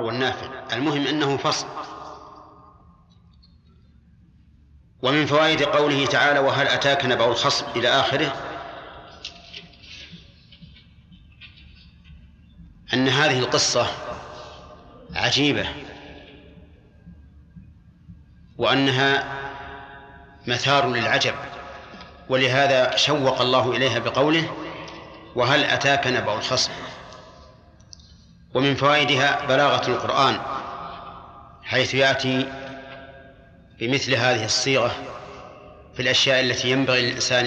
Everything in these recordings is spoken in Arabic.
والنافع المهم أنه فصل. ومن فوائد قوله تعالى وهل أتاك نبأ الخصم إلى آخره؟ أن هذه القصة عجيبة. وأنها مثار للعجب. ولهذا شوق الله إليها بقوله وهل أتاك نبأ الخصم؟ ومن فوائدها بلاغة القرآن حيث يأتي بمثل هذه الصيغة في الأشياء التي ينبغي للإنسان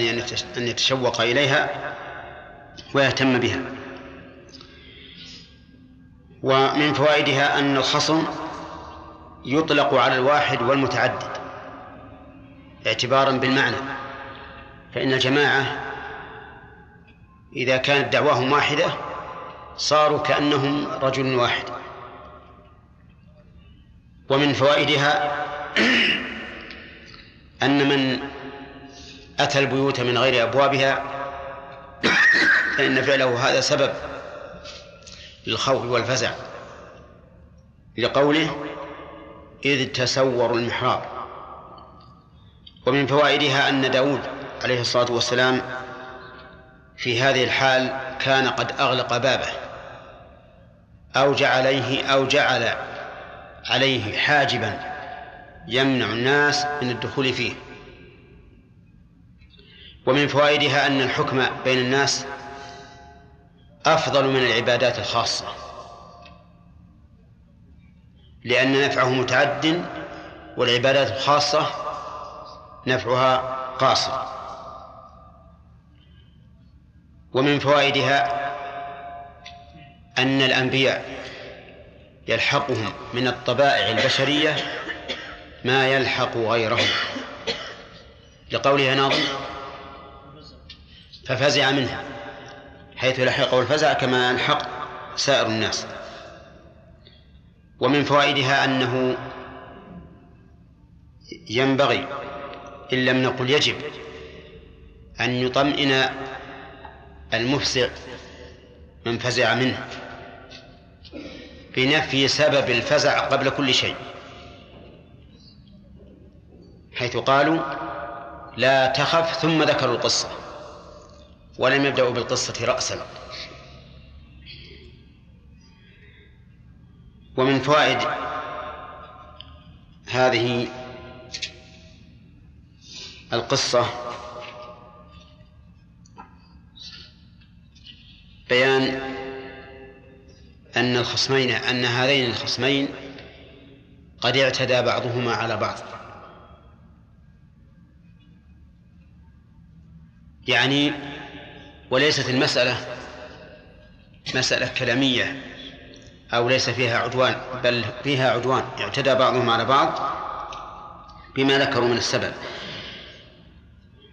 أن يتشوق إليها ويهتم بها. ومن فوائدها أن الخصم يطلق على الواحد والمتعدد اعتبارا بالمعنى فإن الجماعة إذا كانت دعواهم واحدة صاروا كأنهم رجل واحد. ومن فوائدها أن من أتى البيوت من غير أبوابها فإن فعله هذا سبب للخوف والفزع. لقوله إذ تسوروا المحراب. ومن فوائدها أن داود عليه الصلاة والسلام في هذه الحال كان قد أغلق بابه. أو جعل عليه أو جعل عليه حاجبا يمنع الناس من الدخول فيه. ومن فوائدها أن الحكم بين الناس أفضل من العبادات الخاصة لأن نفعه متعد والعبادات الخاصة نفعها قاصر. ومن فوائدها أن الأنبياء يلحقهم من الطبائع البشرية ما يلحق غيرهم. لقوله ناظم ففزع منها حيث لحقه الفزع كما يلحق سائر الناس. ومن فوائدها أنه ينبغي إن لم نقل يجب أن يطمئن المفزع من فزع منه. بنفي سبب الفزع قبل كل شيء. حيث قالوا لا تخف ثم ذكروا القصة ولم يبدأوا بالقصة رأسا. ومن فوائد هذه القصة بيان أن الخصمين أن هذين الخصمين قد اعتدى بعضهما على بعض. يعني وليست المسألة مسألة كلامية أو ليس فيها عدوان بل فيها عدوان. اعتدى بعضهم على بعض بما ذكروا من السبب.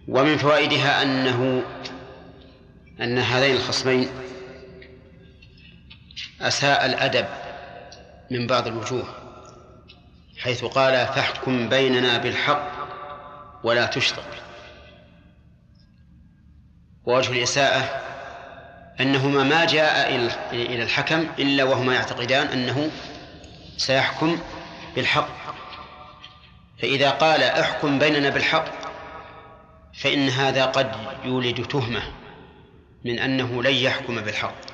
ومن فوائدها أنه أن هذين الخصمين أساء الأدب من بعض الوجوه حيث قال فاحكم بيننا بالحق ولا تشطب ووجه الإساءة أنهما ما جاء إلى الحكم إلا وهما يعتقدان أنه سيحكم بالحق. فإذا قال احكم بيننا بالحق فإن هذا قد يولد تهمة من أنه لن يحكم بالحق.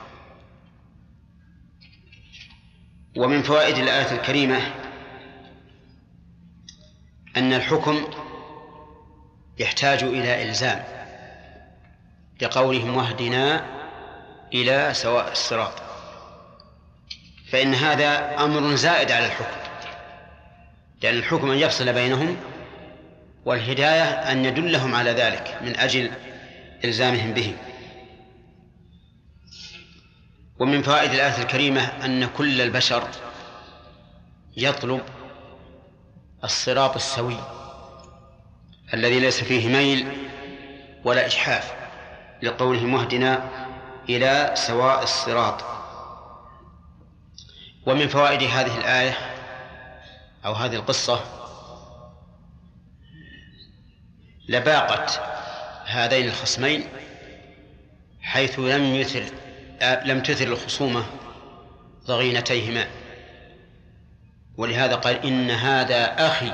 ومن فوائد الآية الكريمة أن الحكم يحتاج إلى إلزام لقولهم واهدنا إلى سواء الصراط فإن هذا أمر زائد على الحكم لأن الحكم أن يفصل بينهم والهداية أن يدلهم على ذلك من أجل إلزامهم به ومن فوائد الآية الكريمة أن كل البشر يطلب الصراط السوي الذي ليس فيه ميل ولا إجحاف لقوله مهدنا إلى سواء الصراط. ومن فوائد هذه الآية أو هذه القصة لباقة هذين الخصمين حيث لم يثر لم تثر الخصومة ضغينتيهما. ولهذا قال إن هذا أخي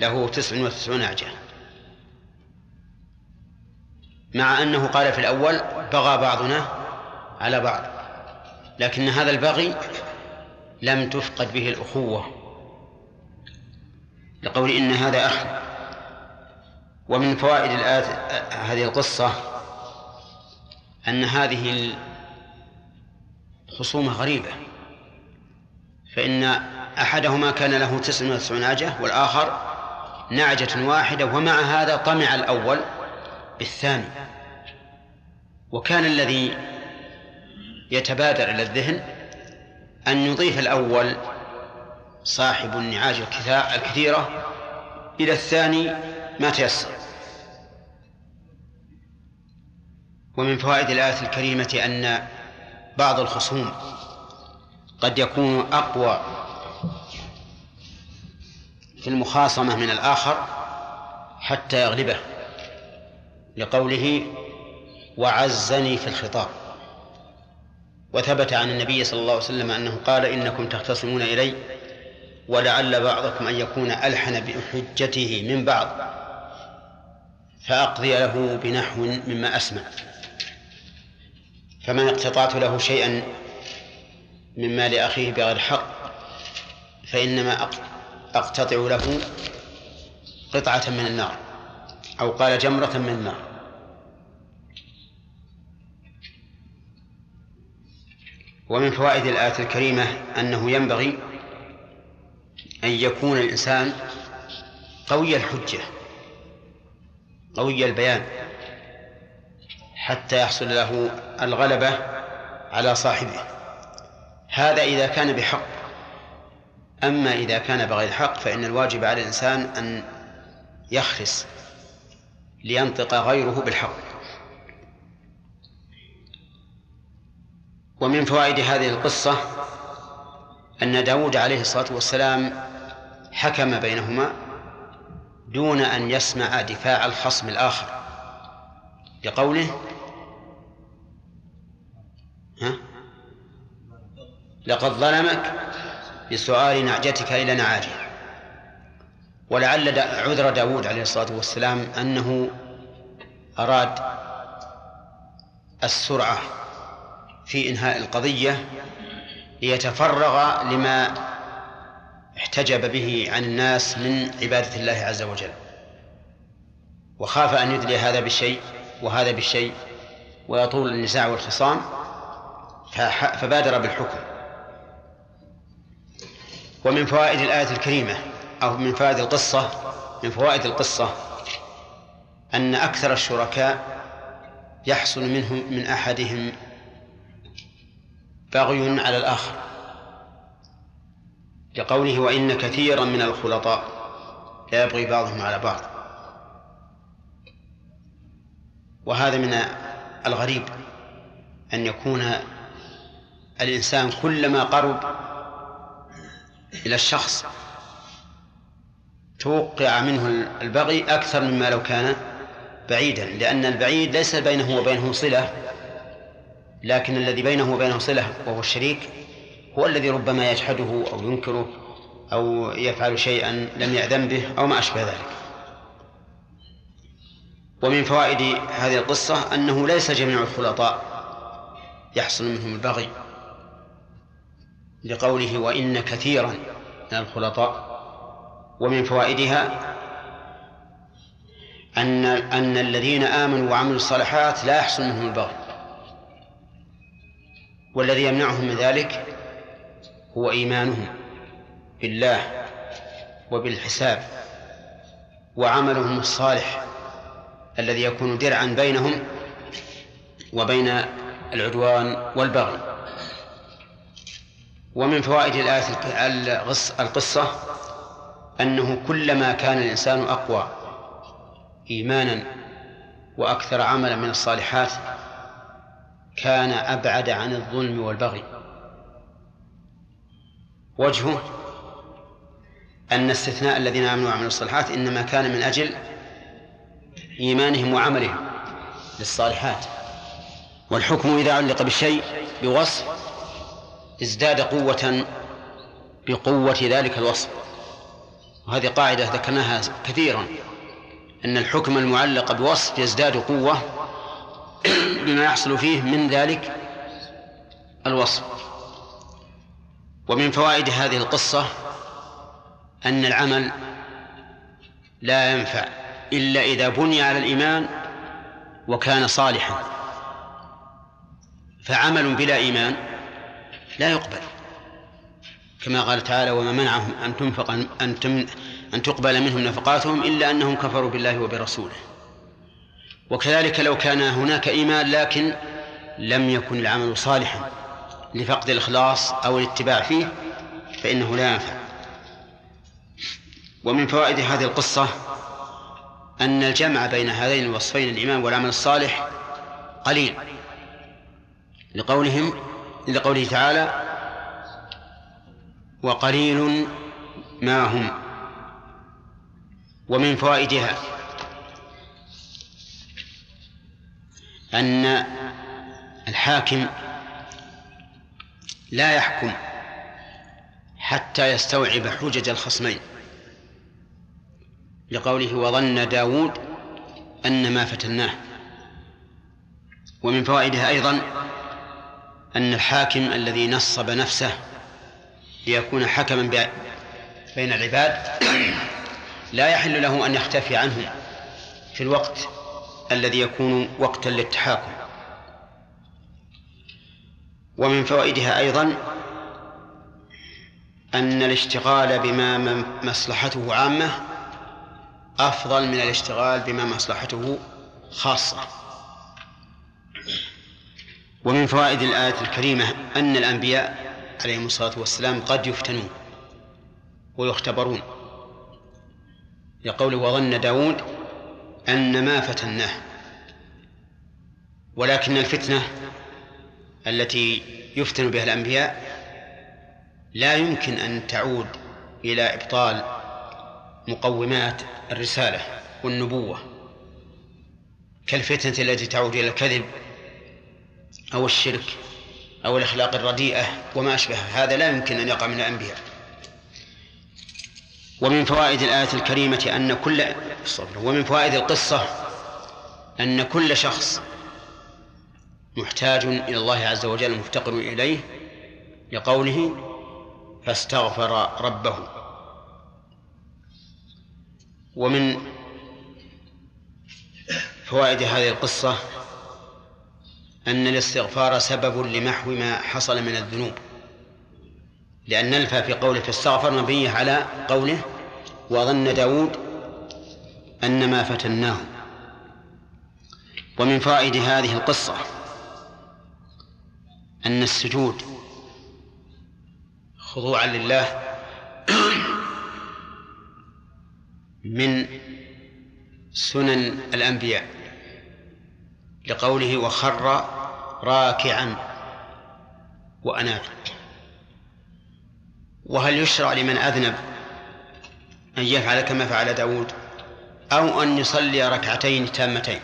له تسع وتسعون نعجة مع أنه قال في الأول بغى بعضنا على بعض لكن هذا البغي لم تفقد به الأخوة. لقول إن هذا أخ ومن فوائد الآية هذه القصة أن هذه الخصومة غريبة فإن أحدهما كان له تسع نعجة والآخر نعجة واحدة ومع هذا طمع الأول بالثاني. وكان الذي يتبادر إلى الذهن أن يضيف الأول صاحب النعاج الكثيرة إلى الثاني ما تيسر. ومن فوائد الآية الكريمة أن بعض الخصوم قد يكون أقوى في المخاصمة من الآخر حتى يغلبه لقوله وعزني في الخطاب. وثبت عن النبي صلى الله عليه وسلم أنه قال إنكم تختصمون إلي ولعل بعضكم أن يكون ألحن بحجته من بعض فأقضي له بنحو مما أسمع. فمن اقتطعت له شيئا من مال أخيه بغير حق فإنما أقتطع له قطعة من النار أو قال جمرة من النار. ومن فوائد الآية الكريمة أنه ينبغي أن يكون الإنسان قوي الحجة قوي البيان. حتى يحصل له الغلبة على صاحبه. هذا إذا كان بحق. أما إذا كان بغير حق فإن الواجب على الإنسان أن يخرس لينطق غيره بالحق. ومن فوائد هذه القصة أن داود عليه الصلاة والسلام حكم بينهما دون أن يسمع دفاع الخصم الآخر بقوله ها؟ لقد ظلمك بسؤال نعجتك إلى نعاجه. ولعل عذر داود عليه الصلاة والسلام أنه أراد السرعة في إنهاء القضية ليتفرغ لما احتجب به عن الناس من عبادة الله عز وجل. وخاف أن يدلي هذا بالشيء وهذا بالشيء ويطول النزاع والخصام. فبادر بالحكم. ومن فوائد الآية الكريمة أو من فوائد القصة من فوائد القصة أن أكثر الشركاء يحصل منهم من أحدهم بغي على الآخر لقوله وإن كثيرا من الخلطاء لا يبغي بعضهم على بعض. وهذا من الغريب أن يكون الإنسان كلما قرب إلى الشخص توقع منه البغي أكثر مما لو كان بعيدا لأن البعيد ليس بينه وبينه صلة لكن الذي بينه وبينه صلة وهو الشريك هو الذي ربما يجحده أو ينكره أو يفعل شيئا لم يأذن به أو ما أشبه ذلك. ومن فوائد هذه القصة أنه ليس جميع الخلطاء يحصل منهم البغي. لقوله وإن كثيرا من الخلطاء ومن فوائدها أن أن الذين آمنوا وعملوا الصالحات لا يحصل منهم البغي. والذي يمنعهم من ذلك هو إيمانهم بالله وبالحساب وعملهم الصالح الذي يكون درعا بينهم وبين العدوان والبغي. ومن فوائد الآية القصة أنه كلما كان الإنسان أقوى إيمانا وأكثر عملا من الصالحات كان أبعد عن الظلم والبغي. وجهه أن استثناء الذين آمنوا وعملوا الصالحات إنما كان من أجل إيمانهم وعملهم للصالحات. والحكم إذا علق بالشيء بوصف ازداد قوة بقوة ذلك الوصف. وهذه قاعدة ذكرناها كثيرا أن الحكم المعلق بوصف يزداد قوة بما يحصل فيه من ذلك الوصف. ومن فوائد هذه القصة أن العمل لا ينفع إلا إذا بني على الإيمان وكان صالحا. فعمل بلا إيمان لا يقبل. كما قال تعالى وما منعهم أن تنفق أن تم أن تقبل منهم نفقاتهم إلا أنهم كفروا بالله وبرسوله. وكذلك لو كان هناك إيمان لكن لم يكن العمل صالحا لفقد الإخلاص أو الاتباع فيه فإنه لا ينفع. ومن فوائد هذه القصة أن الجمع بين هذين الوصفين الإيمان والعمل الصالح قليل. لقولهم لقوله تعالى وقليل ما هم ومن فوائدها أن الحاكم لا يحكم حتى يستوعب حجج الخصمين لقوله وظن داود أن ما فتناه ومن فوائدها أيضا أن الحاكم الذي نصب نفسه ليكون حكما بين العباد لا يحل له أن يختفي عنهم في الوقت الذي يكون وقتا للتحاكم. ومن فوائدها أيضا أن الاشتغال بما مصلحته عامة أفضل من الاشتغال بما مصلحته خاصة. ومن فوائد الآية الكريمة أن الأنبياء عليهم الصلاة والسلام قد يفتنون ويختبرون. لقوله وظن داود أن ما فتناه. ولكن الفتنة التي يفتن بها الأنبياء لا يمكن أن تعود إلى إبطال مقومات الرسالة والنبوة. كالفتنة التي تعود إلى الكذب أو الشرك أو الأخلاق الرديئة وما أشبه. هذا لا يمكن أن يقع من الأنبياء. ومن فوائد الآية الكريمة أن كل ومن فوائد القصة أن كل شخص محتاج إلى الله عز وجل مفتقر إليه لقوله فاستغفر ربه. ومن فوائد هذه القصة أن الاستغفار سبب لمحو ما حصل من الذنوب لأن نلفى في قوله فاستغفر مبنية على قوله وظن داود أن ما فتناه. ومن فوائد هذه القصة أن السجود خضوعا لله من سنن الأنبياء. لقوله وخر راكعا وأناب وهل يشرع لمن أذنب أن يفعل كما فعل داود؟ أو أن يصلي ركعتين تامتين؟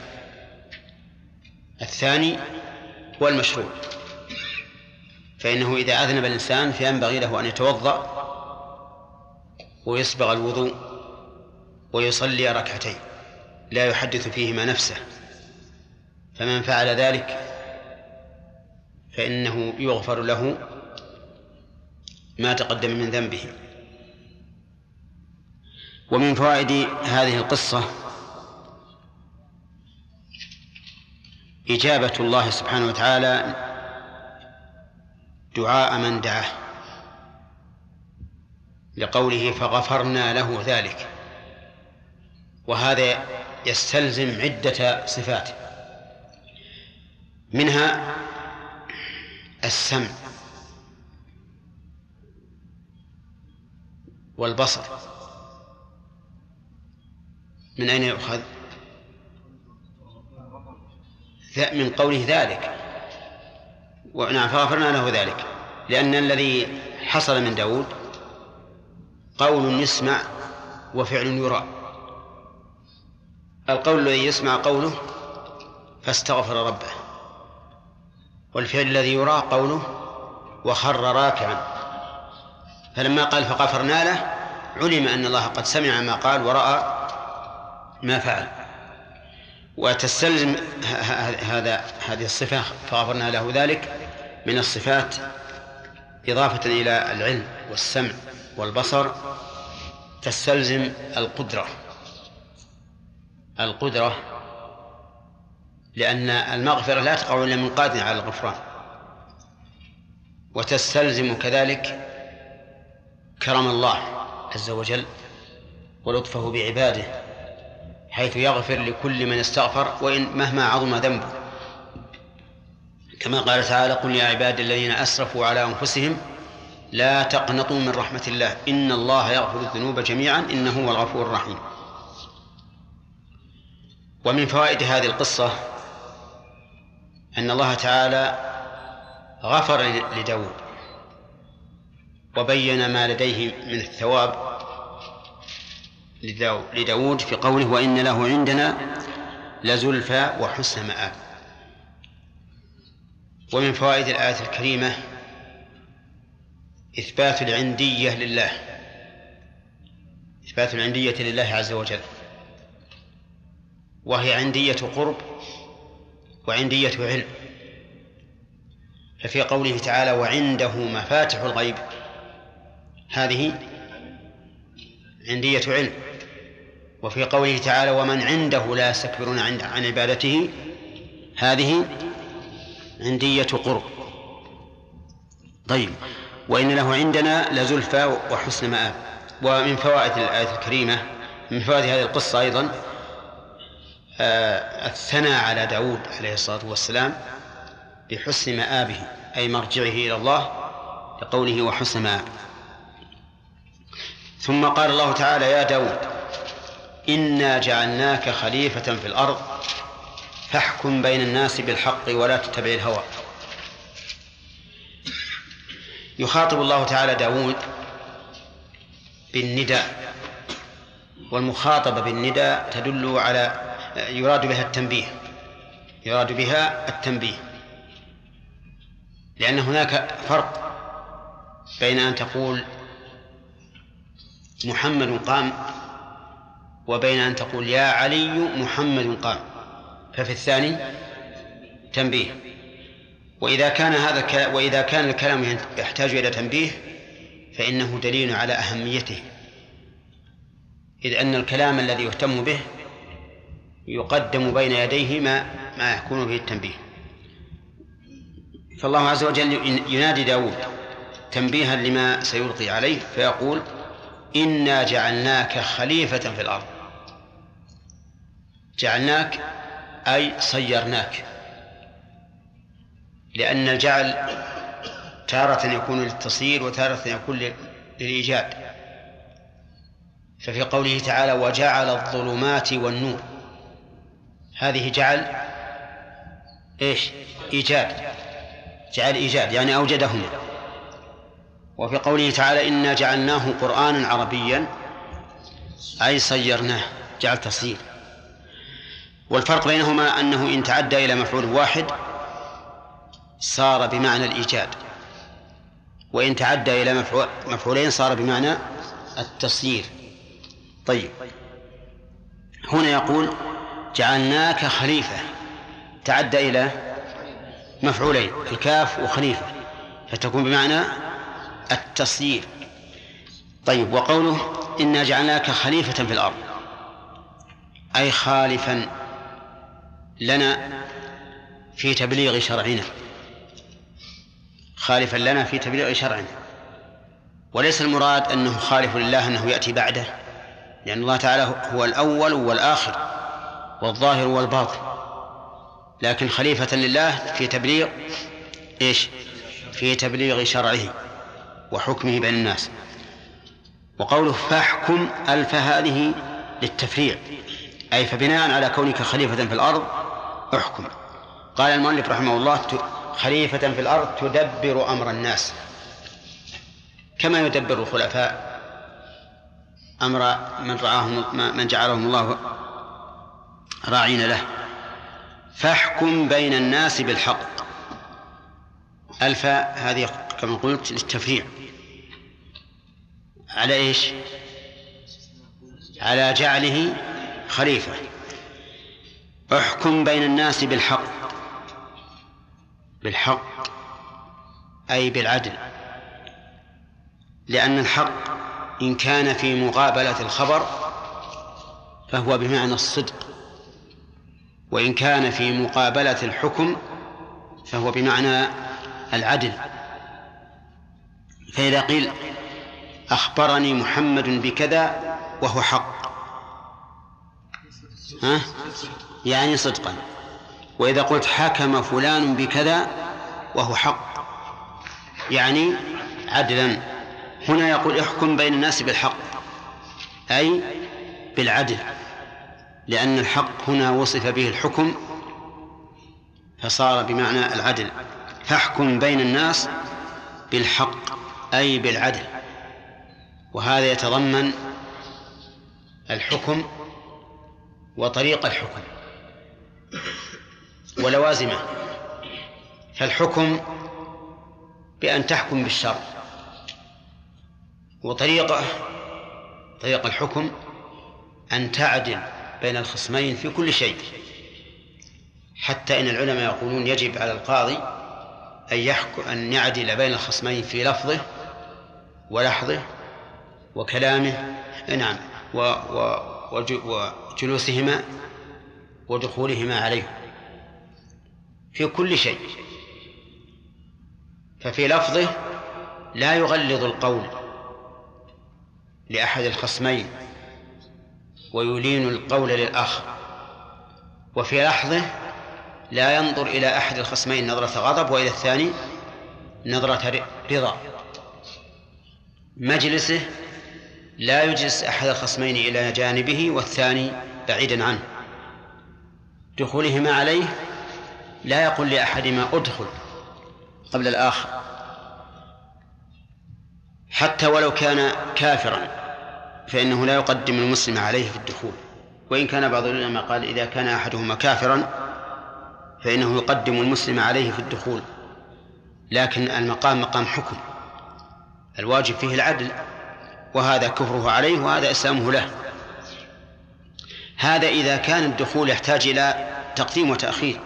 الثاني هو المشروع فإنه إذا أذنب الإنسان فينبغي له أن يتوضأ ويسبغ الوضوء ويصلي ركعتين. لا يحدث فيهما نفسه. فمن فعل ذلك فإنه يغفر له ما تقدم من ذنبه. ومن فوائد هذه القصة إجابة الله سبحانه وتعالى دعاء من دعاه لقوله فغفرنا له ذلك وهذا يستلزم عدة صفات. منها السمع والبصر. من أين يؤخذ؟ من قوله ذلك. ونعم فغفرنا له ذلك. لأن الذي حصل من داود قول يسمع وفعل يرى. القول الذي يسمع قوله فاستغفر ربه. والفعل الذي يرى قوله وخر راكعا. فلما قال فغفرنا له علم أن الله قد سمع ما قال ورأى ما فعل. وتستلزم هذا هذه الصفة فغفرنا له ذلك من الصفات إضافة إلى العلم والسمع والبصر. تستلزم القدرة القدرة لأن المغفرة لا تقع إلا من قادر على الغفران. وتستلزم كذلك كرم الله عز وجل ولطفه بعباده حيث يغفر لكل من استغفر وإن مهما عظم ذنبه. كما قال تعالى قل يا عبادي الذين أسرفوا على أنفسهم لا تقنطوا من رحمة الله إن الله يغفر الذنوب جميعا إنه هو الغفور الرحيم. ومن فوائد هذه القصة أن الله تعالى غفر لداود وبين ما لديه من الثواب لداود في قوله وإن له عندنا لزلفى وحسن مآب. ومن فوائد الآية الكريمة إثبات العندية لله. إثبات العندية لله عز وجل. وهي عندية قرب وعندية علم ففي قوله تعالى وعنده مفاتح الغيب. هذه عندية علم وفي قوله تعالى ومن عنده لا يستكبرون عن عبادته هذه عندية قرب. طيب وإن له عندنا لزلفى وحسن مآب. ومن فوائد الآية الكريمة من فوائد هذه القصة أيضا الثناء على داود عليه الصلاة والسلام بحسن مآبه أي مرجعه إلى الله لقوله وحسن مآب. ثم قال الله تعالى يا داود إنا جعلناك خليفة في الأرض فاحكم بين الناس بالحق ولا تتبع الهوى. يخاطب الله تعالى داود بالنداء والمخاطبة بالنداء تدل على يراد بها التنبيه. يراد بها التنبيه. لأن هناك فرق بين أن تقول محمد قام وبين أن تقول يا علي محمد قام. ففي الثاني تنبيه. وإذا كان هذا وإذا كان الكلام يحتاج إلى تنبيه فإنه دليل على أهميته. إذ أن الكلام الذي يهتم به يقدم بين يديه ما ما يكون فيه التنبيه. فالله عز وجل ينادي داود تنبيها لما سيلقي عليه فيقول إنا جعلناك خليفة في الأرض. جعلناك أي صيرناك. لأن الجعل تارة يكون للتصير وتارة يكون للإيجاد. ففي قوله تعالى وجعل الظلمات والنور. هذه جعل إيش؟ إيجاد. جعل إيجاد يعني أوجدهما. وفي قوله تعالى إنا جعلناه قرآنا عربيا أي صيرناه جعل تصير والفرق بينهما أنه إن تعدى إلى مفعول واحد صار بمعنى الإيجاد وإن تعدى إلى مفعولين صار بمعنى التصيير. طيب. هنا يقول جعلناك خليفة. تعدى إلى مفعولين الكاف وخليفة. فتكون بمعنى التصيير طيب وقوله إنا جعلناك خليفة في الأرض. أي خالفا لنا في تبليغ شرعنا. خالفا لنا في تبليغ شرعنا. وليس المراد أنه خالف لله أنه يأتي بعده لأن الله تعالى هو الأول والآخر. والظاهر والباطن. لكن خليفة لله في تبليغ إيش؟ في تبليغ شرعه وحكمه بين الناس. وقوله فاحكم ألف هذه للتفريع. أي فبناء على كونك خليفة في الأرض احكم. قال المؤلف رحمه الله خليفة في الأرض تدبر أمر الناس. كما يدبر الخلفاء. أمر من رعاهم من جعلهم الله راعين له. فاحكم بين الناس بالحق. الفاء هذه كما قلت للتفريع. على إيش؟ على جعله خليفة. احكم بين الناس بالحق. بالحق أي بالعدل. لأن الحق إن كان في مقابلة الخبر فهو بمعنى الصدق. وإن كان في مقابلة الحكم فهو بمعنى العدل. فإذا قيل أخبرني محمد بكذا وهو حق. ها؟ يعني صدقا. وإذا قلت حكم فلان بكذا وهو حق. يعني عدلا. هنا يقول احكم بين الناس بالحق أي بالعدل. لأن الحق هنا وصف به الحكم فصار بمعنى العدل. فاحكم بين الناس بالحق أي بالعدل. وهذا يتضمن الحكم وطريق الحكم ولوازمه. فالحكم بأن تحكم بالشر وطريقة طريق الحكم أن تعدل بين الخصمين في كل شيء. حتى إن العلماء يقولون يجب على القاضي أن يحكم أن يعدل بين الخصمين في لفظه ولحظه وكلامه نعم وجلوسهما ودخولهما عليه. في كل شيء. ففي لفظه لا يغلظ القول لأحد الخصمين. ويلين القول للآخر. وفي لحظه لا ينظر إلى أحد الخصمين نظرة غضب وإلى الثاني نظرة رضا. مجلسه لا يجلس أحد الخصمين إلى جانبه والثاني بعيدا عنه. دخولهما عليه لا يقول لأحدهما أدخل قبل الآخر. حتى ولو كان كافرا. فإنه لا يقدم المسلم عليه في الدخول. وإن كان بعض العلماء قال إذا كان أحدهما كافرا فإنه يقدم المسلم عليه في الدخول. لكن المقام مقام حكم. الواجب فيه العدل وهذا كفره عليه وهذا إسلامه له. هذا إذا كان الدخول يحتاج إلى تقديم وتأخير.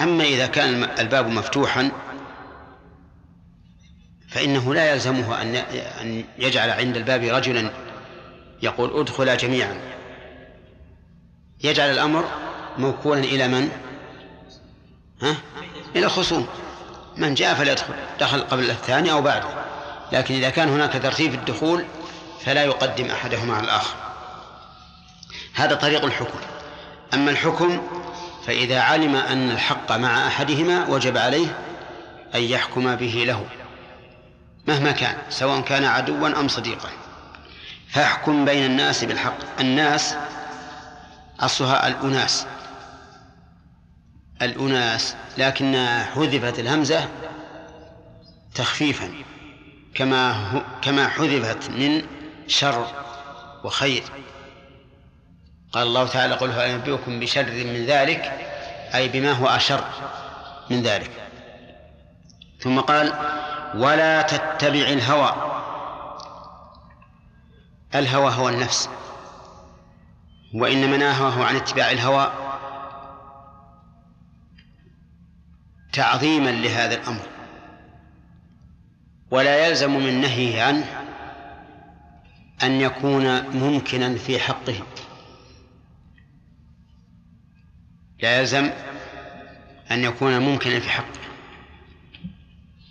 أما إذا كان الباب مفتوحا فإنه لا يلزمه أن أن يجعل عند الباب رجلا يقول ادخلا جميعا. يجعل الأمر موكولا إلى من؟ ها؟ إلى الخصوم. من جاء فليدخل. دخل قبل الثاني أو بعده لكن إذا كان هناك ترتيب الدخول فلا يقدم أحدهما على الآخر. هذا طريق الحكم. أما الحكم فإذا علم أن الحق مع أحدهما وجب عليه أن يحكم به له. مهما كان سواء كان عدوا أم صديقا. فاحكم بين الناس بالحق. الناس أصلها الأناس. الأناس لكنها حذفت الهمزة تخفيفا كما كما حذفت من شر وخير. قال الله تعالى قل هل أنبئكم بشر من ذلك أي بما هو أشر من ذلك. ثم قال ولا تتبع الهوى. الهوى هو النفس وإنما نهاه عن اتباع الهوى تعظيما لهذا الأمر ولا يلزم من نهيه عنه أن يكون ممكنا في حقه. لا يلزم أن يكون ممكنا في حقه.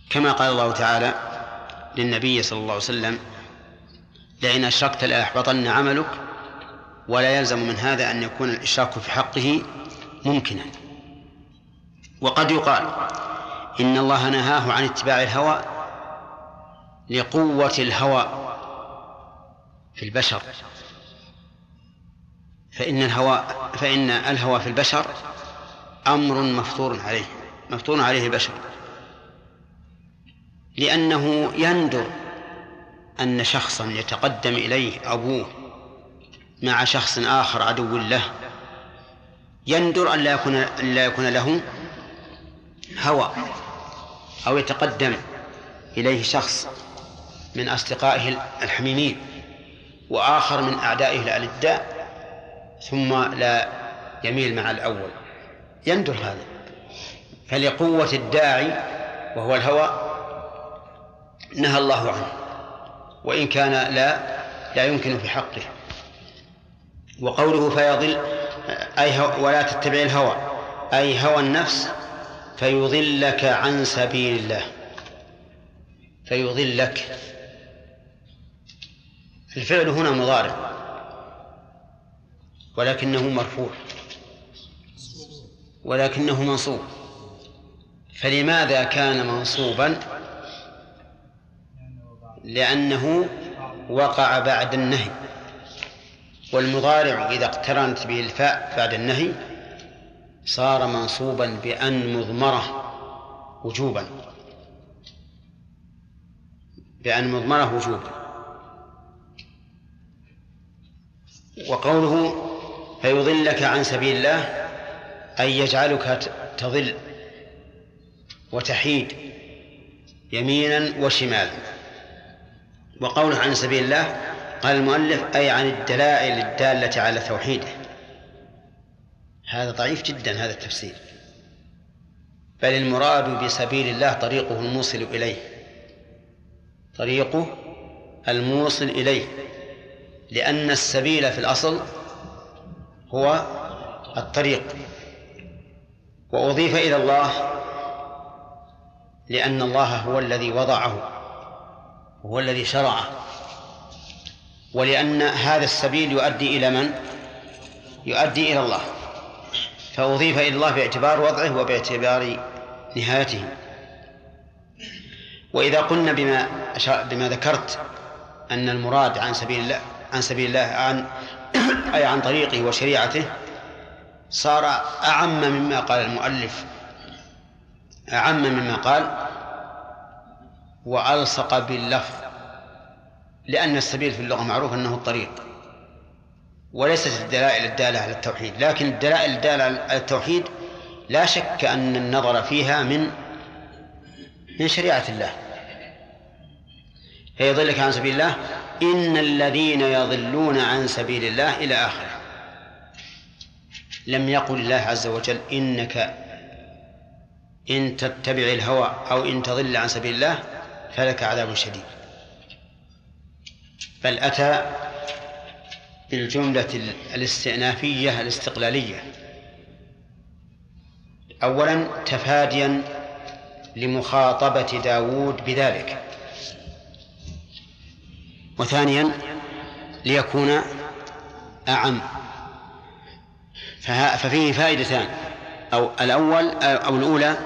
كما قال الله تعالى للنبي صلى الله عليه وسلم لئن أشركت ليحبطن عملك ولا يلزم من هذا أن يكون الإشراك في حقه ممكنا. وقد يقال إن الله نهاه عن اتباع الهوى لقوة الهوى في البشر. فإن الهوى فإن الهوى في البشر أمر مفطور عليه مفطور عليه البشر. لأنه يندر أن شخصا يتقدم إليه أبوه مع شخص آخر عدو له. يندر أن لا يكون أن لا يكون له هوى أو يتقدم إليه شخص من أصدقائه الحميمين وآخر من أعدائه الألداء ثم لا يميل مع الأول. يندر هذا. فلقوة الداعي وهو الهوى نهى الله عنه وإن كان لا لا يمكن في حقه. وقوله فيضل أي ولا تتبع الهوى أي هوى النفس فيضلك عن سبيل الله. فيضلك. الفعل هنا مضارع ولكنه مرفوع ولكنه منصوب. فلماذا كان منصوبا؟ لأنه وقع بعد النهي. والمضارع إذا اقترنت به الفاء بعد النهي صار منصوبا بأن مضمرة وجوبا. بأن مضمرة وجوبا. وقوله فيضلك عن سبيل الله أي يجعلك تضل وتحيد يمينا وشمالا. وقوله عن سبيل الله قال المؤلف أي عن الدلائل الدالة على توحيده. هذا ضعيف جدا هذا التفسير. بل المراد بسبيل الله طريقه الموصل إليه. طريقه الموصل إليه. لأن السبيل في الأصل هو الطريق. وأضيف إلى الله لأن الله هو الذي وضعه. هو الذي شرعه. ولأن هذا السبيل يؤدي إلى من؟ يؤدي إلى الله. فأضيف إلى الله باعتبار وضعه وباعتبار نهايته. وإذا قلنا بما بما ذكرت أن المراد عن سبيل الله عن سبيل الله عن أي عن طريقه وشريعته صار أعم مما قال المؤلف أعم مما قال وألصق باللفظ لأن السبيل في اللغة معروف أنه الطريق وليست الدلائل الدالة على التوحيد. لكن الدلائل الدالة على التوحيد لا شك أن النظر فيها من من شريعة الله. فيضلك عن سبيل الله إن الذين يضلون عن سبيل الله إلى آخره. لم يقل الله عز وجل إنك إن تتبع الهوى أو إن تضل عن سبيل الله فلك عذاب شديد. بل أتى بالجملة الاستئنافية الاستقلالية. أولا تفاديا لمخاطبة داود بذلك. وثانيا ليكون أعم. ففيه فائدتان. أو الأول أو الأولى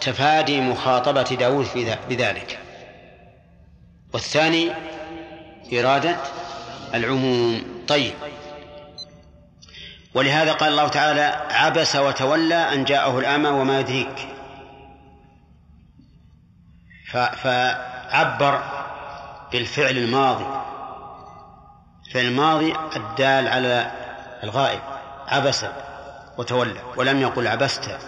تفادي مخاطبة داود بذلك. والثاني إرادة العموم. طيب. ولهذا قال الله تعالى عبس وتولى أن جاءه الأعمى وما يدريك. فعبر بالفعل الماضي. الفعل الماضي الدال على الغائب. عبس وتولى. ولم يقل عبست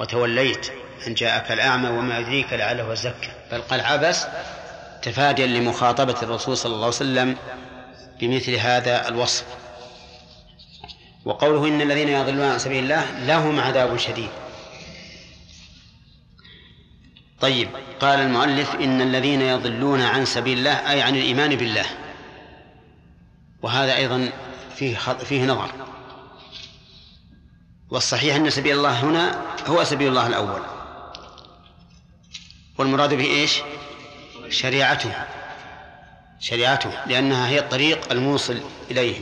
وتوليت أن جاءك الأعمى وما يدريك لعله زكى. بل قال عبس تفاديا لمخاطبة الرسول صلى الله عليه وسلم بمثل هذا الوصف. وقوله إن الذين يضلون عن سبيل الله لهم عذاب شديد. طيب قال المؤلف إن الذين يضلون عن سبيل الله أي عن الإيمان بالله. وهذا أيضا فيه فيه نظر. والصحيح أن سبيل الله هنا هو سبيل الله الأول. والمراد به إيش؟ شريعته. شريعته لأنها هي الطريق الموصل إليه.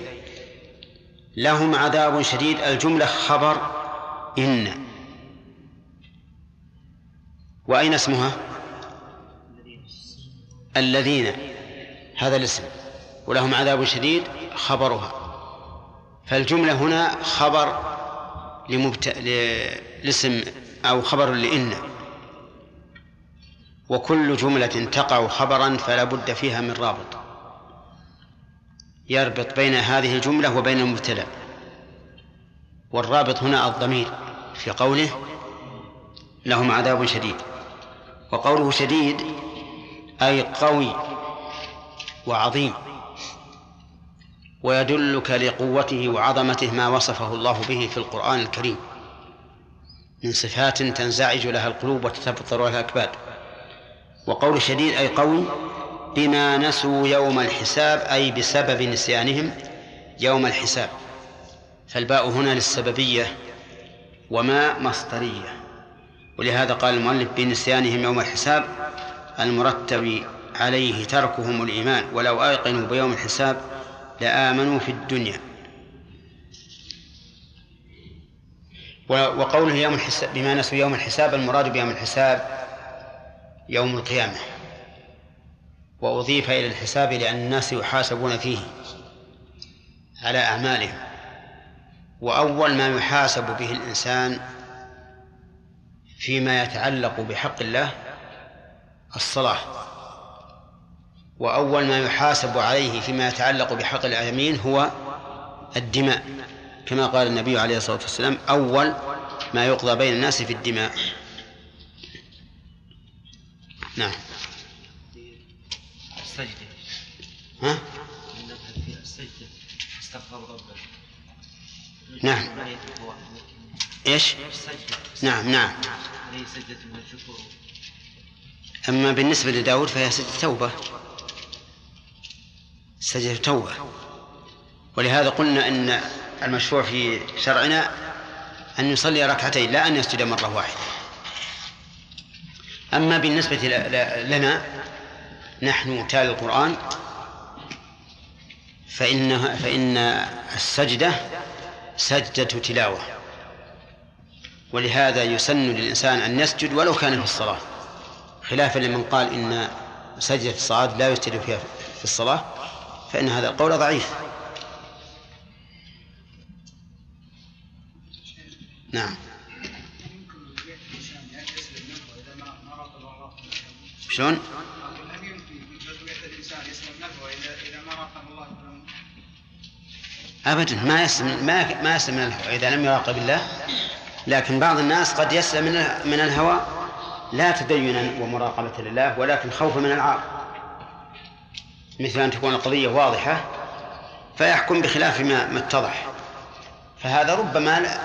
لهم عذاب شديد الجملة خبر إن. وأين اسمها؟ الذين. هذا الاسم. ولهم عذاب شديد خبرها. فالجملة هنا خبر لمبت... لاسم أو خبر لإن. وكل جملة تقع خبرا فلا بد فيها من رابط. يربط بين هذه الجملة وبين المبتدأ. والرابط هنا الضمير. في قوله لهم عذاب شديد. وقوله شديد أي قوي وعظيم. ويدلك لقوته وعظمته ما وصفه الله به في القرآن الكريم. من صفات تنزعج لها القلوب وتتفطر لها الأكباد. وقول شديد أي قوي بما نسوا يوم الحساب أي بسبب نسيانهم يوم الحساب. فالباء هنا للسببية وما مصدرية. ولهذا قال المؤلف بنسيانهم يوم الحساب المرتب عليه تركهم الإيمان. ولو أيقنوا بيوم الحساب لآمنوا في الدنيا. وقوله يوم الحساب بما نسوا يوم الحساب المراد بيوم الحساب يوم القيامة. وأضيف إلى الحساب لأن الناس يحاسبون فيه على أعمالهم. وأول ما يحاسب به الإنسان فيما يتعلق بحق الله الصلاة. وأول ما يحاسب عليه فيما يتعلق بحق الآدمين هو الدماء. كما قال النبي عليه الصلاة والسلام أول ما يقضى بين الناس في الدماء. نعم. السجدة ها؟ السجدة استغفر ربه نعم. إيش؟ السجدة نعم نعم. هي سجدة من الشكر أما بالنسبة لداود فهي سجدة توبة. سجدة توبة. ولهذا قلنا أن المشروع في شرعنا أن يصلي ركعتين لا أن يسجد مرة واحدة. أما بالنسبة لنا نحن تالي القرآن فإن فإن السجدة سجدة تلاوة. ولهذا يسن للإنسان أن يسجد ولو كان في الصلاة. خلافا لمن قال إن سجدة الصعاد لا يسجد فيها في الصلاة فإن هذا القول ضعيف. نعم. الله أبدا ما يسلم ما ما يسلم من الهوى إذا لم يراقب الله. لكن بعض الناس قد يسلم من من الهوى لا تدينا ومراقبة لله ولكن خوفا من العار. مثل أن تكون القضية واضحة فيحكم بخلاف ما ما اتضح. فهذا ربما لا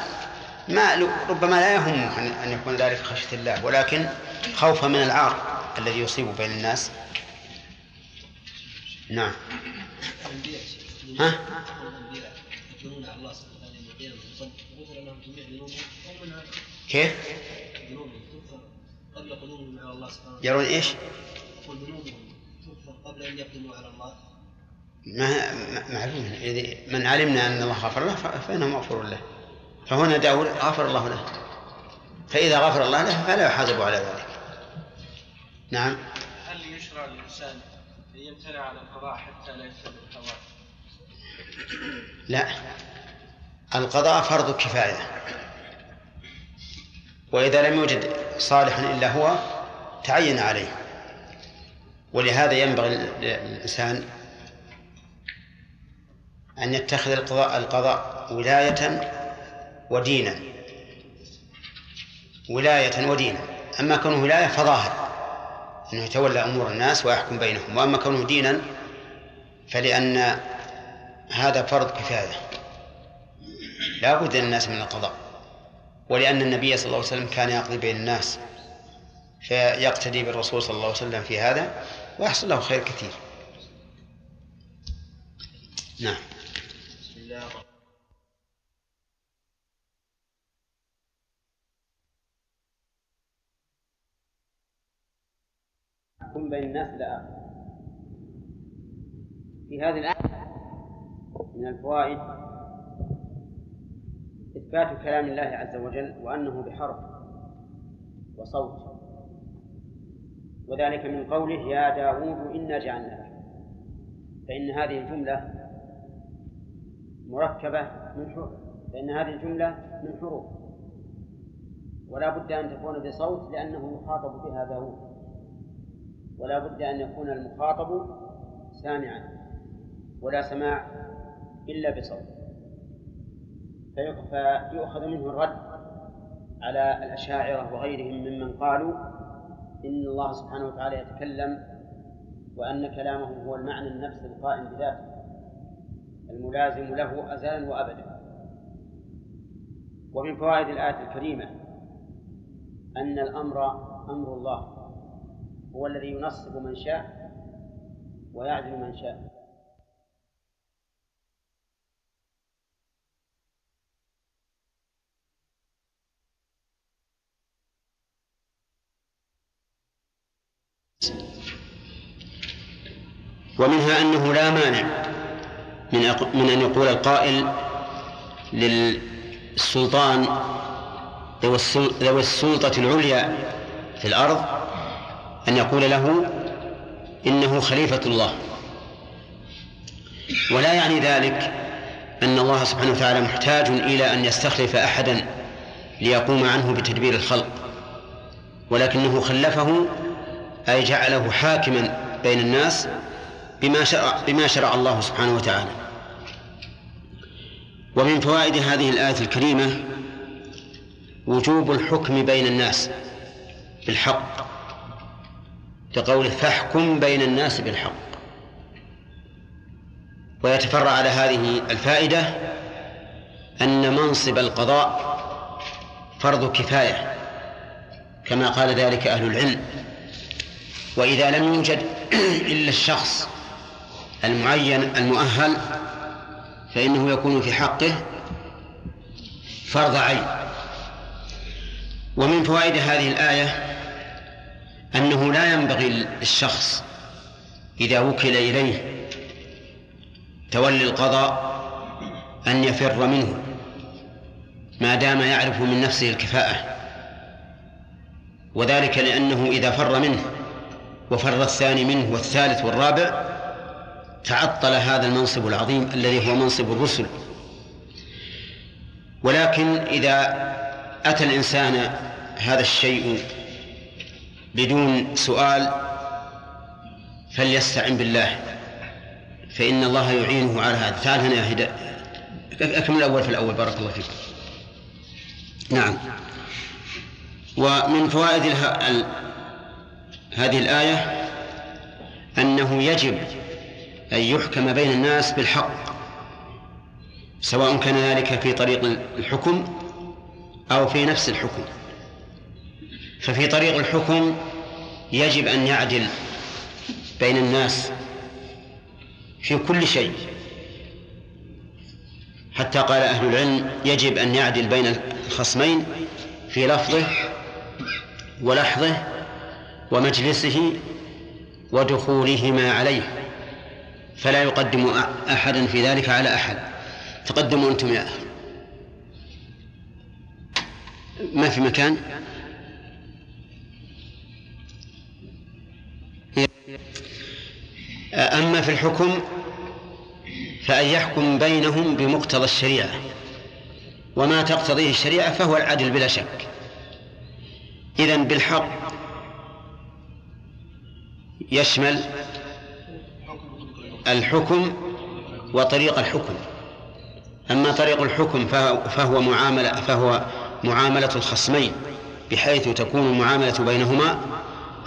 ما ربما لا يهمه أن يكون ذلك خشية الله ولكن خوفا من العار. الذي يصيب بين الناس نعم ها؟ كيف؟ يرون إيش؟ قبل ان يقدموا على الله ما معلوم من علمنا أن الله غفر له فإنه مغفور له فهنا داود غفر الله له فإذا غفر الله له فلا يحاسب على ذلك نعم. هل يشرع للإنسان أن يمتنع عن القضاء حتى لا يفسد الحوادث؟ لا. القضاء فرض كفاية. وإذا لم يوجد صالحا إلا هو تعين عليه. ولهذا ينبغي للإنسان أن يتخذ القضاء القضاء ولاية ودينا. ولاية ودينا. أما كونه ولاية فظاهر. أنه يتولى أمور الناس ويحكم بينهم وأما كونه دينا فلأن هذا فرض كفاية. لا بد للناس من القضاء. ولأن النبي صلى الله عليه وسلم كان يقضي بين الناس فيقتدي بالرسول صلى الله عليه وسلم في هذا ويحصل له خير كثير. نعم. كن بين الناس لا آخر. في هذه الآية من الفوائد إثبات كلام الله عز وجل وأنه بحرف وصوت وذلك من قوله يا داود إنا جعلناك. فإن هذه الجملة مركبة من حروف. فإن هذه الجملة من حروف. ولا بد أن تكون بصوت لأنه يخاطب بها داود ولا بد أن يكون المخاطب سامعا ولا سماع إلا بصوت. فيؤخذ منه الرد على الأشاعرة وغيرهم ممن قالوا إن الله سبحانه وتعالى يتكلم وأن كلامه هو المعنى النفسي القائم بذاته الملازم له أزلا وأبدا. ومن فوائد الآية الكريمة أن الأمر أمر الله. هو الذي ينصب من شاء ويعدل من شاء. ومنها أنه لا مانع من من أن يقول القائل للسلطان ذوي السلطة العليا في الأرض أن يقول له إنه خليفة الله. ولا يعني ذلك أن الله سبحانه وتعالى محتاج إلى أن يستخلف أحدا ليقوم عنه بتدبير الخلق. ولكنه خلفه أي جعله حاكما بين الناس بما شرع بما شرع الله سبحانه وتعالى. ومن فوائد هذه الآية الكريمة وجوب الحكم بين الناس بالحق. لقوله فاحكم بين الناس بالحق. ويتفرع على هذه الفائدة أن منصب القضاء فرض كفاية كما قال ذلك أهل العلم. وإذا لم يوجد إلا الشخص المعين المؤهل فإنه يكون في حقه فرض عين. ومن فوائد هذه الآية أنه لا ينبغي للشخص إذا وكل إليه تولي القضاء أن يفر منه ما دام يعرف من نفسه الكفاءة. وذلك لأنه إذا فر منه وفر الثاني منه والثالث والرابع تعطل هذا المنصب العظيم الذي هو منصب الرسل. ولكن إذا أتى الإنسان هذا الشيء بدون سؤال فليستعن بالله. فإن الله يعينه على هذا. تعال هنا يا هدى. أكمل الأول في الأول بارك الله فيك. نعم. ومن فوائد هذه الآية أنه يجب أن يحكم بين الناس بالحق سواء كان ذلك في طريق الحكم أو في نفس الحكم. ففي طريق الحكم يجب أن يعدل بين الناس في كل شيء. حتى قال أهل العلم يجب أن يعدل بين الخصمين في لفظه ولحظه ومجلسه ودخولهما عليه. فلا يقدم أحدا في ذلك على أحد. تقدموا أنتم يا أهل. ما في مكان؟ أما في الحكم فأن يحكم بينهم بمقتضى الشريعة وما تقتضيه الشريعة فهو العدل بلا شك. إذن بالحق يشمل الحكم وطريق الحكم. أما طريق الحكم فهو معاملة فهو معاملة الخصمين بحيث تكون المعاملة بينهما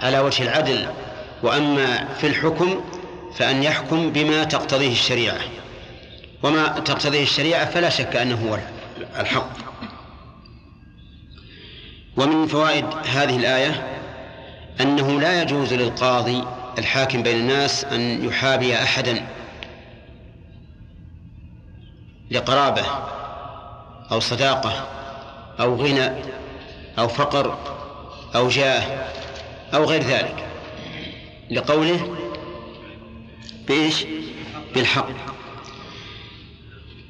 على وجه العدل. وأما في الحكم فأن يحكم بما تقتضيه الشريعة. وما تقتضيه الشريعة فلا شك أنه هو الحق. ومن فوائد هذه الآية أنه لا يجوز للقاضي الحاكم بين الناس أن يحابي أحدا لقرابة أو صداقة أو غنى أو فقر أو جاه أو غير ذلك. لقوله بإيش؟ بالحق.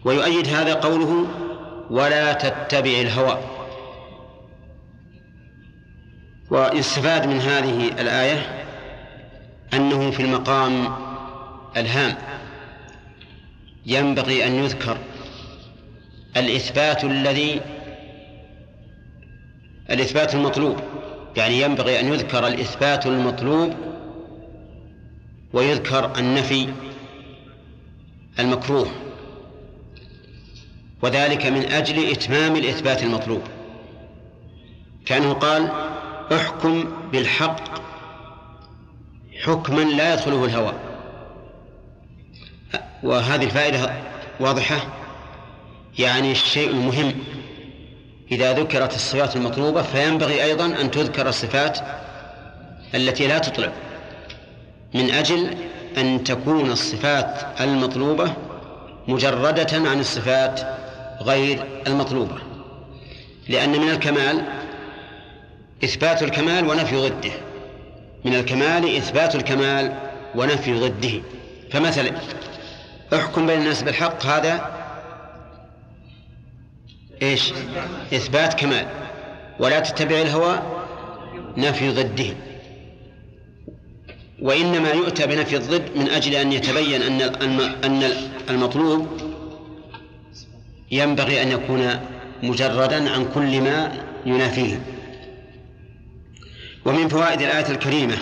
ويؤيد هذا قوله ولا تتبع الهوى. ويستفاد من هذه الآية أنه في المقام الهام. ينبغي أن يذكر الإثبات الذي الإثبات المطلوب. يعني ينبغي أن يذكر الإثبات المطلوب ويذكر النفي المكروه وذلك من أجل إتمام الإثبات المطلوب. كأنه قال احكم بالحق حكما لا يدخله الهوى. وهذه الفائدة واضحة؟ يعني الشيء المهم إذا ذكرت الصفات المطلوبة فينبغي أيضا أن تذكر الصفات التي لا تطلب. من أجل أن تكون الصفات المطلوبة مجردة عن الصفات غير المطلوبة. لأن من الكمال إثبات الكمال ونفي ضده. من الكمال إثبات الكمال ونفي ضده. فمثلا احكم بين الناس بالحق هذا إيش؟ إثبات كمال. ولا تتبع الهوى نفي ضده. وإنما يؤتى بنفي الضد من أجل أن يتبين أن أن المطلوب ينبغي أن يكون مجردا عن كل ما ينافيه. ومن فوائد الآية الكريمة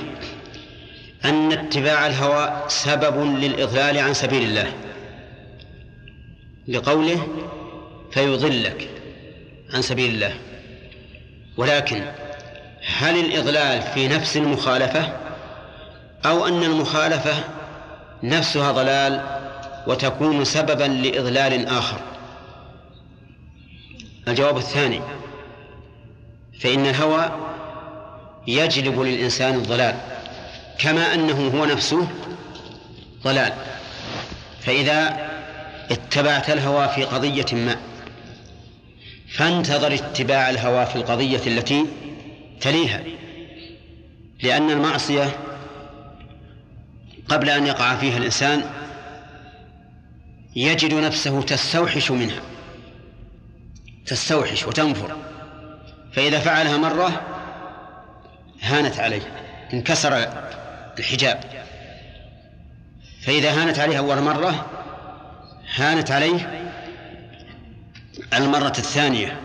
أن اتباع الهوى سبب للإضلال عن سبيل الله. لقوله فيضلك عن سبيل الله. ولكن هل الإضلال في نفس المخالفة؟ أو أن المخالفة نفسها ضلال وتكون سببا لإضلال آخر. الجواب الثاني فإن الهوى يجلب للإنسان الضلال كما أنه هو نفسه ضلال. فإذا اتبعت الهوى في قضية ما فانتظر اتباع الهوى في القضية التي تليها لأن المعصية قبل أن يقع فيها الإنسان يجد نفسه تستوحش منها تستوحش وتنفر. فإذا فعلها مرة هانت عليه انكسر الحجاب. فإذا هانت عليه أول مرة هانت عليه المرة الثانية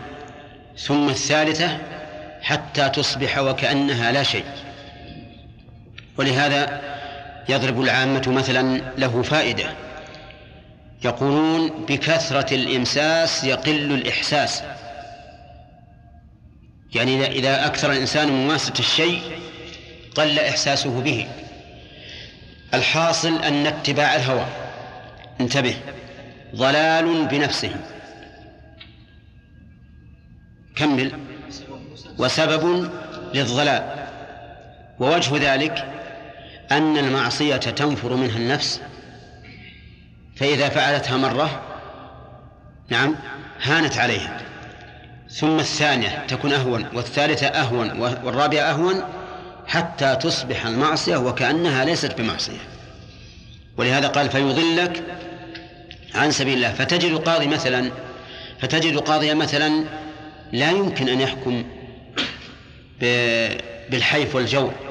ثم الثالثة حتى تصبح وكأنها لا شيء. ولهذا يضرب العامة مثلا له فائدة. يقولون بكثرة الإمساس يقل الإحساس. يعني إذا أكثر الإنسان مماسة الشيء قل إحساسه به. الحاصل أن اتباع الهوى. انتبه. ضلال بنفسه. كمل. وسبب للضلال. ووجه ذلك أن المعصية تنفر منها النفس فإذا فعلتها مرة نعم هانت عليها. ثم الثانية تكون أهون والثالثة أهون والرابعة أهون حتى تصبح المعصية وكأنها ليست بمعصية. ولهذا قال فيضلك عن سبيل الله. فتجد القاضي مثلا فتجد قاضيا مثلا لا يمكن أن يحكم بالحيف والجور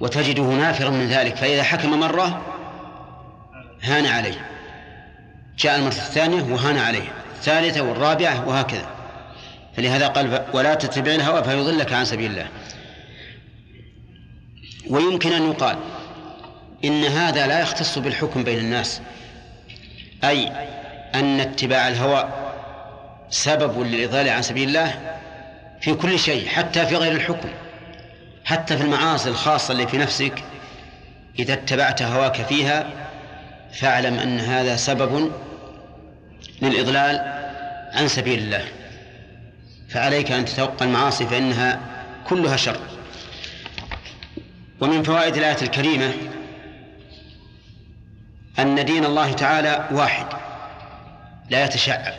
وتجده نافرا من ذلك فإذا حكم مرة هان عليه. جاء المرة الثانية وهان عليه الثالثة والرابعة وهكذا. فلهذا قال ولا تتبع الهوى فيضلك عن سبيل الله. ويمكن أن يقال إن هذا لا يختص بالحكم بين الناس أي أن اتباع الهوى سبب للإضلال عن سبيل الله في كل شيء حتى في غير الحكم. حتى في المعاصي الخاصة اللي في نفسك إذا اتبعت هواك فيها فاعلم أن هذا سبب للإضلال عن سبيل الله. فعليك أن تتوقع المعاصي فإنها كلها شر. ومن فوائد الآية الكريمة أن دين الله تعالى واحد لا يتشعب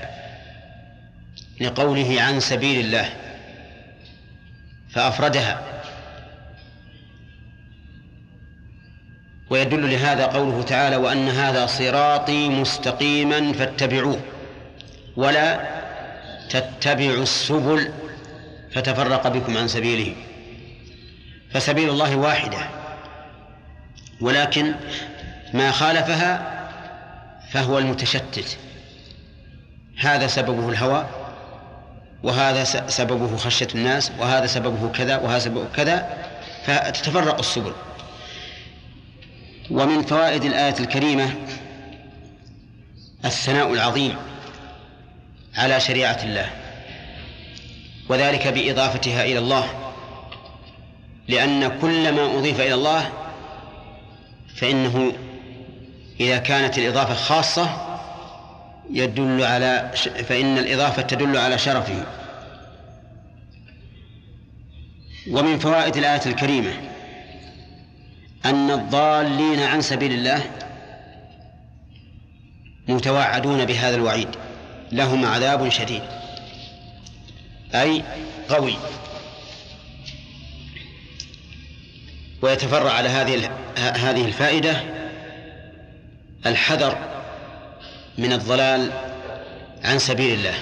لقوله عن سبيل الله فأفردها. ويدل لهذا قوله تعالى وأن هذا صراطي مستقيما فاتبعوه ولا تتبعوا السبل فتفرق بكم عن سبيله فسبيل الله واحدة ولكن ما خالفها فهو المتشتت هذا سببه الهوى وهذا سببه خشية الناس وهذا سببه كذا وهذا سببه كذا فتتفرق السبل ومن فوائد الآية الكريمة الثناء العظيم على شريعة الله وذلك بإضافتها إلى الله لأن كل ما أضيف إلى الله فإنه إذا كانت الإضافة خاصة يدل على فإن الإضافة تدل على شرفه. ومن فوائد الآية الكريمة أن الضالين عن سبيل الله متوعدون بهذا الوعيد لهم عذاب شديد. أي قوي. ويتفرع على هذه هذه الفائدة الحذر من الضلال عن سبيل الله.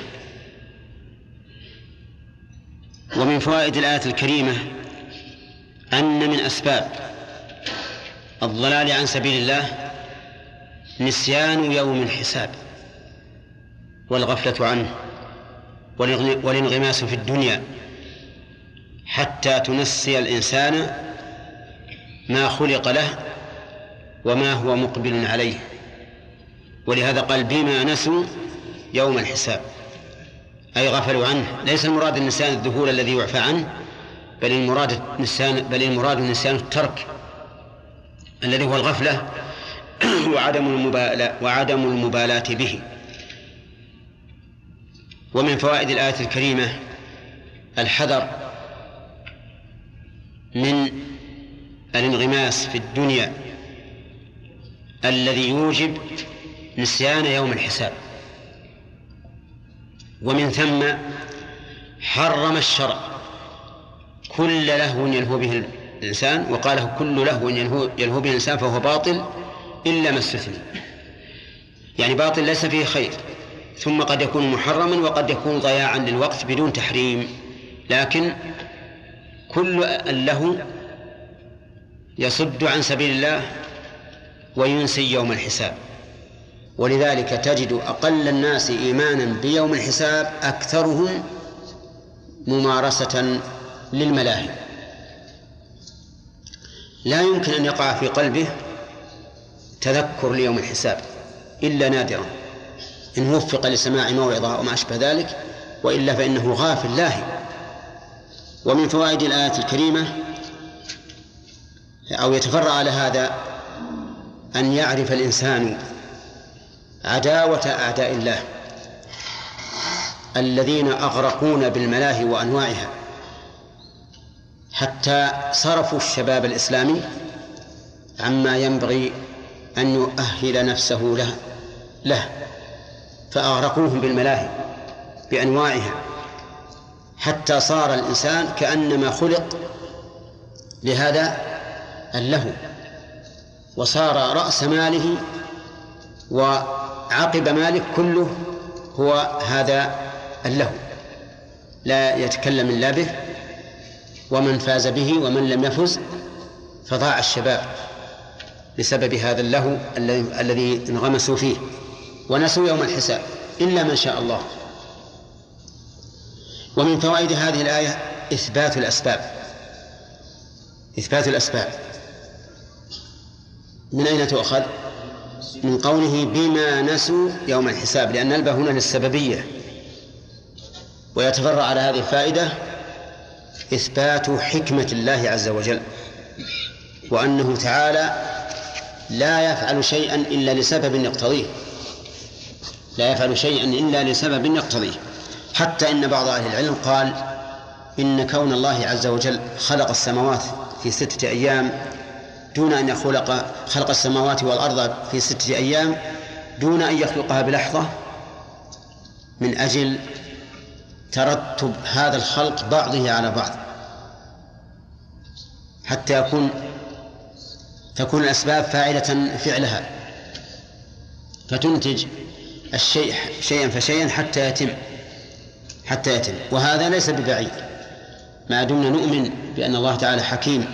ومن فوائد الآية الكريمة أن من أسباب الضلال عن سبيل الله نسيان يوم الحساب والغفلة عنه والانغماس في الدنيا حتى تنسي الإنسان ما خلق له وما هو مقبل عليه. ولهذا قال بما نسوا يوم الحساب. أي غفلوا عنه. ليس المراد النسيان الذهول الذي يعفى عنه بل المراد النسيان بل المراد النسيان الترك. الذي هو الغفلة وعدم المبالاة وعدم المبالاة به. ومن فوائد الآية الكريمة الحذر من الانغماس في الدنيا الذي يوجب نسيان يوم الحساب. ومن ثم حرم الشرع كل لهو يلهو به الإنسان وقاله كل لهو يلهو به الإنسان فهو باطل إلا ما استثني يعني باطل ليس فيه خير. ثم قد يكون محرما وقد يكون ضياعا للوقت بدون تحريم. لكن كل اللهو يصد عن سبيل الله وينسي يوم الحساب. ولذلك تجد أقل الناس إيمانا بيوم الحساب أكثرهم ممارسة للملاهي. لا يمكن أن يقع في قلبه تذكر ليوم الحساب إلا نادرا. إن وفق لسماع موعظة أو ما أشبه ذلك وإلا فإنه غافل لاهي. ومن فوائد الآية الكريمة أو يتفرع على هذا أن يعرف الإنسان عداوة أعداء الله الذين أغرقون بالملاهي وأنواعها. حتى صرفوا الشباب الإسلامي عما ينبغي أن يؤهل نفسه له له فأغرقوهم بالملاهي بأنواعها. حتى صار الإنسان كأنما خلق لهذا اللهو وصار رأس ماله وعقب ماله كله هو هذا اللهو. لا يتكلم إلا به ومن فاز به ومن لم يفز فضاع الشباب بسبب هذا اللهو الذي انغمسوا فيه. ونسوا يوم الحساب إلا من شاء الله. ومن فوائد هذه الآية إثبات الأسباب. إثبات الأسباب. من أين تؤخذ؟ من قوله بما نسوا يوم الحساب لأن الباء هنا للسببية. ويتفرع على هذه الفائدة إثبات حكمة الله عز وجل وأنه تعالى لا يفعل شيئا إلا لسبب يقتضيه. لا يفعل شيئا إلا لسبب يقتضيه. حتى إن بعض أهل العلم قال إن كون الله عز وجل خلق السماوات في ستة أيام دون أن يخلق خلق السماوات والأرض في ستة أيام دون أن يخلقها بلحظة من أجل ترتب هذا الخلق بعضه على بعض. حتى يكون تكون الأسباب فاعلة فعلها. فتنتج الشيء شيئا فشيئا حتى يتم. حتى يتم. وهذا ليس ببعيد. ما دمنا نؤمن بأن الله تعالى حكيم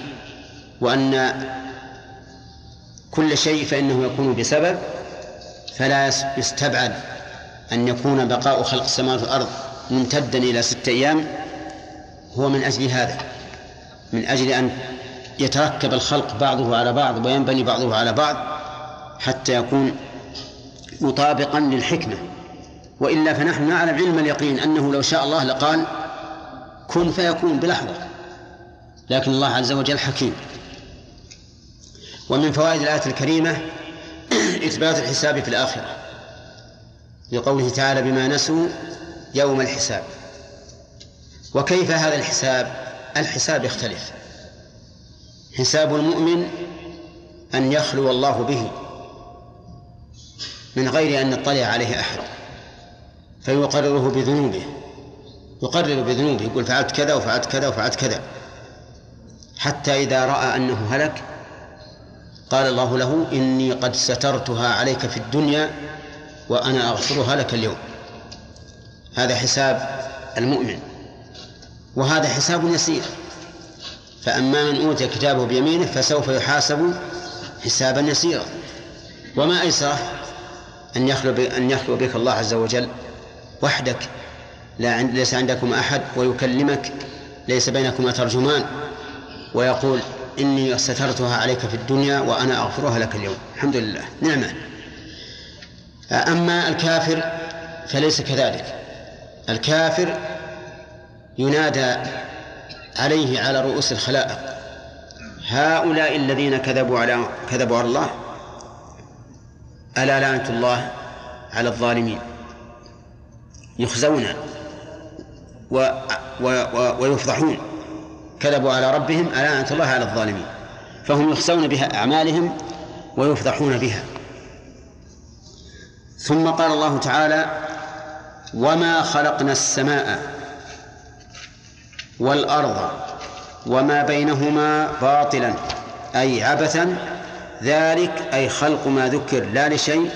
وأن كل شيء فإنه يكون بسبب فلا يستبعد أن يكون بقاء خلق السماوات والأرض ممتدا إلى ستة أيام هو من أجل هذا من أجل أن يتركب الخلق بعضه على بعض وينبني بعضه على بعض حتى يكون مطابقا للحكمة. وإلا فنحن نعلم علم اليقين أنه لو شاء الله لقال كن فيكون بلحظة لكن الله عز وجل حكيم. ومن فوائد الآية الكريمة إثبات الحساب في الآخرة لقوله تعالى بما نسوا يوم الحساب. وكيف هذا الحساب؟ الحساب يختلف. حساب المؤمن أن يخلو الله به من غير أن يطلع عليه أحد فيقرره بذنوبه. يقرر بذنوبه يقول فعلت كذا وفعلت كذا وفعلت كذا. حتى إذا رأى أنه هلك قال الله له إني قد سترتها عليك في الدنيا وأنا أغفرها لك اليوم. هذا حساب المؤمن وهذا حساب يسير. فأما من أوتي كتابه بيمينه فسوف يحاسب حسابا يسيرا. وما أيسره أن يخلو أن يخلو بك الله عز وجل؟ وحدك. لا عند ليس عندكم أحد ويكلمك ليس بينكما ترجمان. ويقول إني سترتها عليك في الدنيا وأنا أغفرها لك اليوم. الحمد لله. نعمة أما الكافر فليس كذلك. الكافر ينادى عليه على رؤوس الخلائق هؤلاء الذين كذبوا على كذبوا على الله ألا لعنة الله على الظالمين؟ يخزون و و و ويفضحون. كذبوا على ربهم ألا لعنة الله على الظالمين؟ فهم يخزون بها أعمالهم ويفضحون بها. ثم قال الله تعالى وما خلقنا السماء والأرض وما بينهما باطلا أي عبثا. ذلك أي خلق ما ذكر لا لشيء.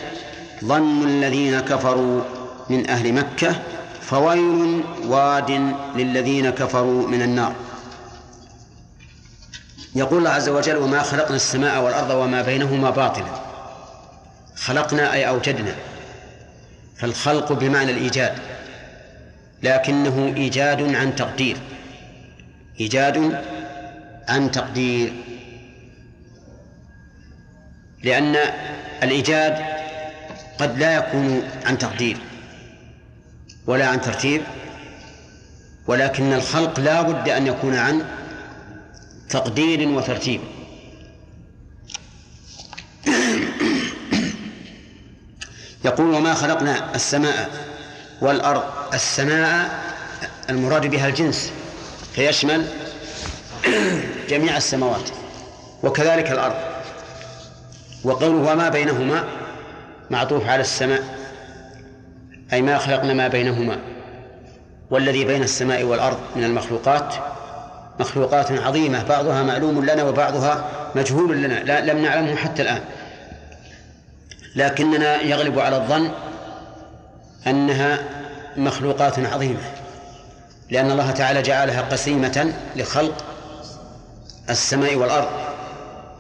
ظن الذين كفروا من أهل مكة فويل واد للذين كفروا من النار. يقول الله عز وجل وما خلقنا السماء والأرض وما بينهما باطلا خلقنا أي أوجدنا. فالخلق بمعنى الإيجاد لكنه إيجاد عن تقدير إيجاد عن تقدير لأن الإيجاد قد لا يكون عن تقدير ولا عن ترتيب ولكن الخلق لا بد أن يكون عن تقدير وترتيب. يقول وما خلقنا السماء والأرض السماء المراد بها الجنس فيشمل جميع السماوات وكذلك الأرض. وقوله وما بينهما معطوف على السماء أي ما خلقنا ما بينهما. والذي بين السماء والأرض من المخلوقات مخلوقات عظيمة بعضها معلوم لنا وبعضها مجهول لنا لا لم نعلمه حتى الآن. لكننا يغلب على الظن أنها مخلوقات عظيمة لأن الله تعالى جعلها قسيمة لخلق السماء والأرض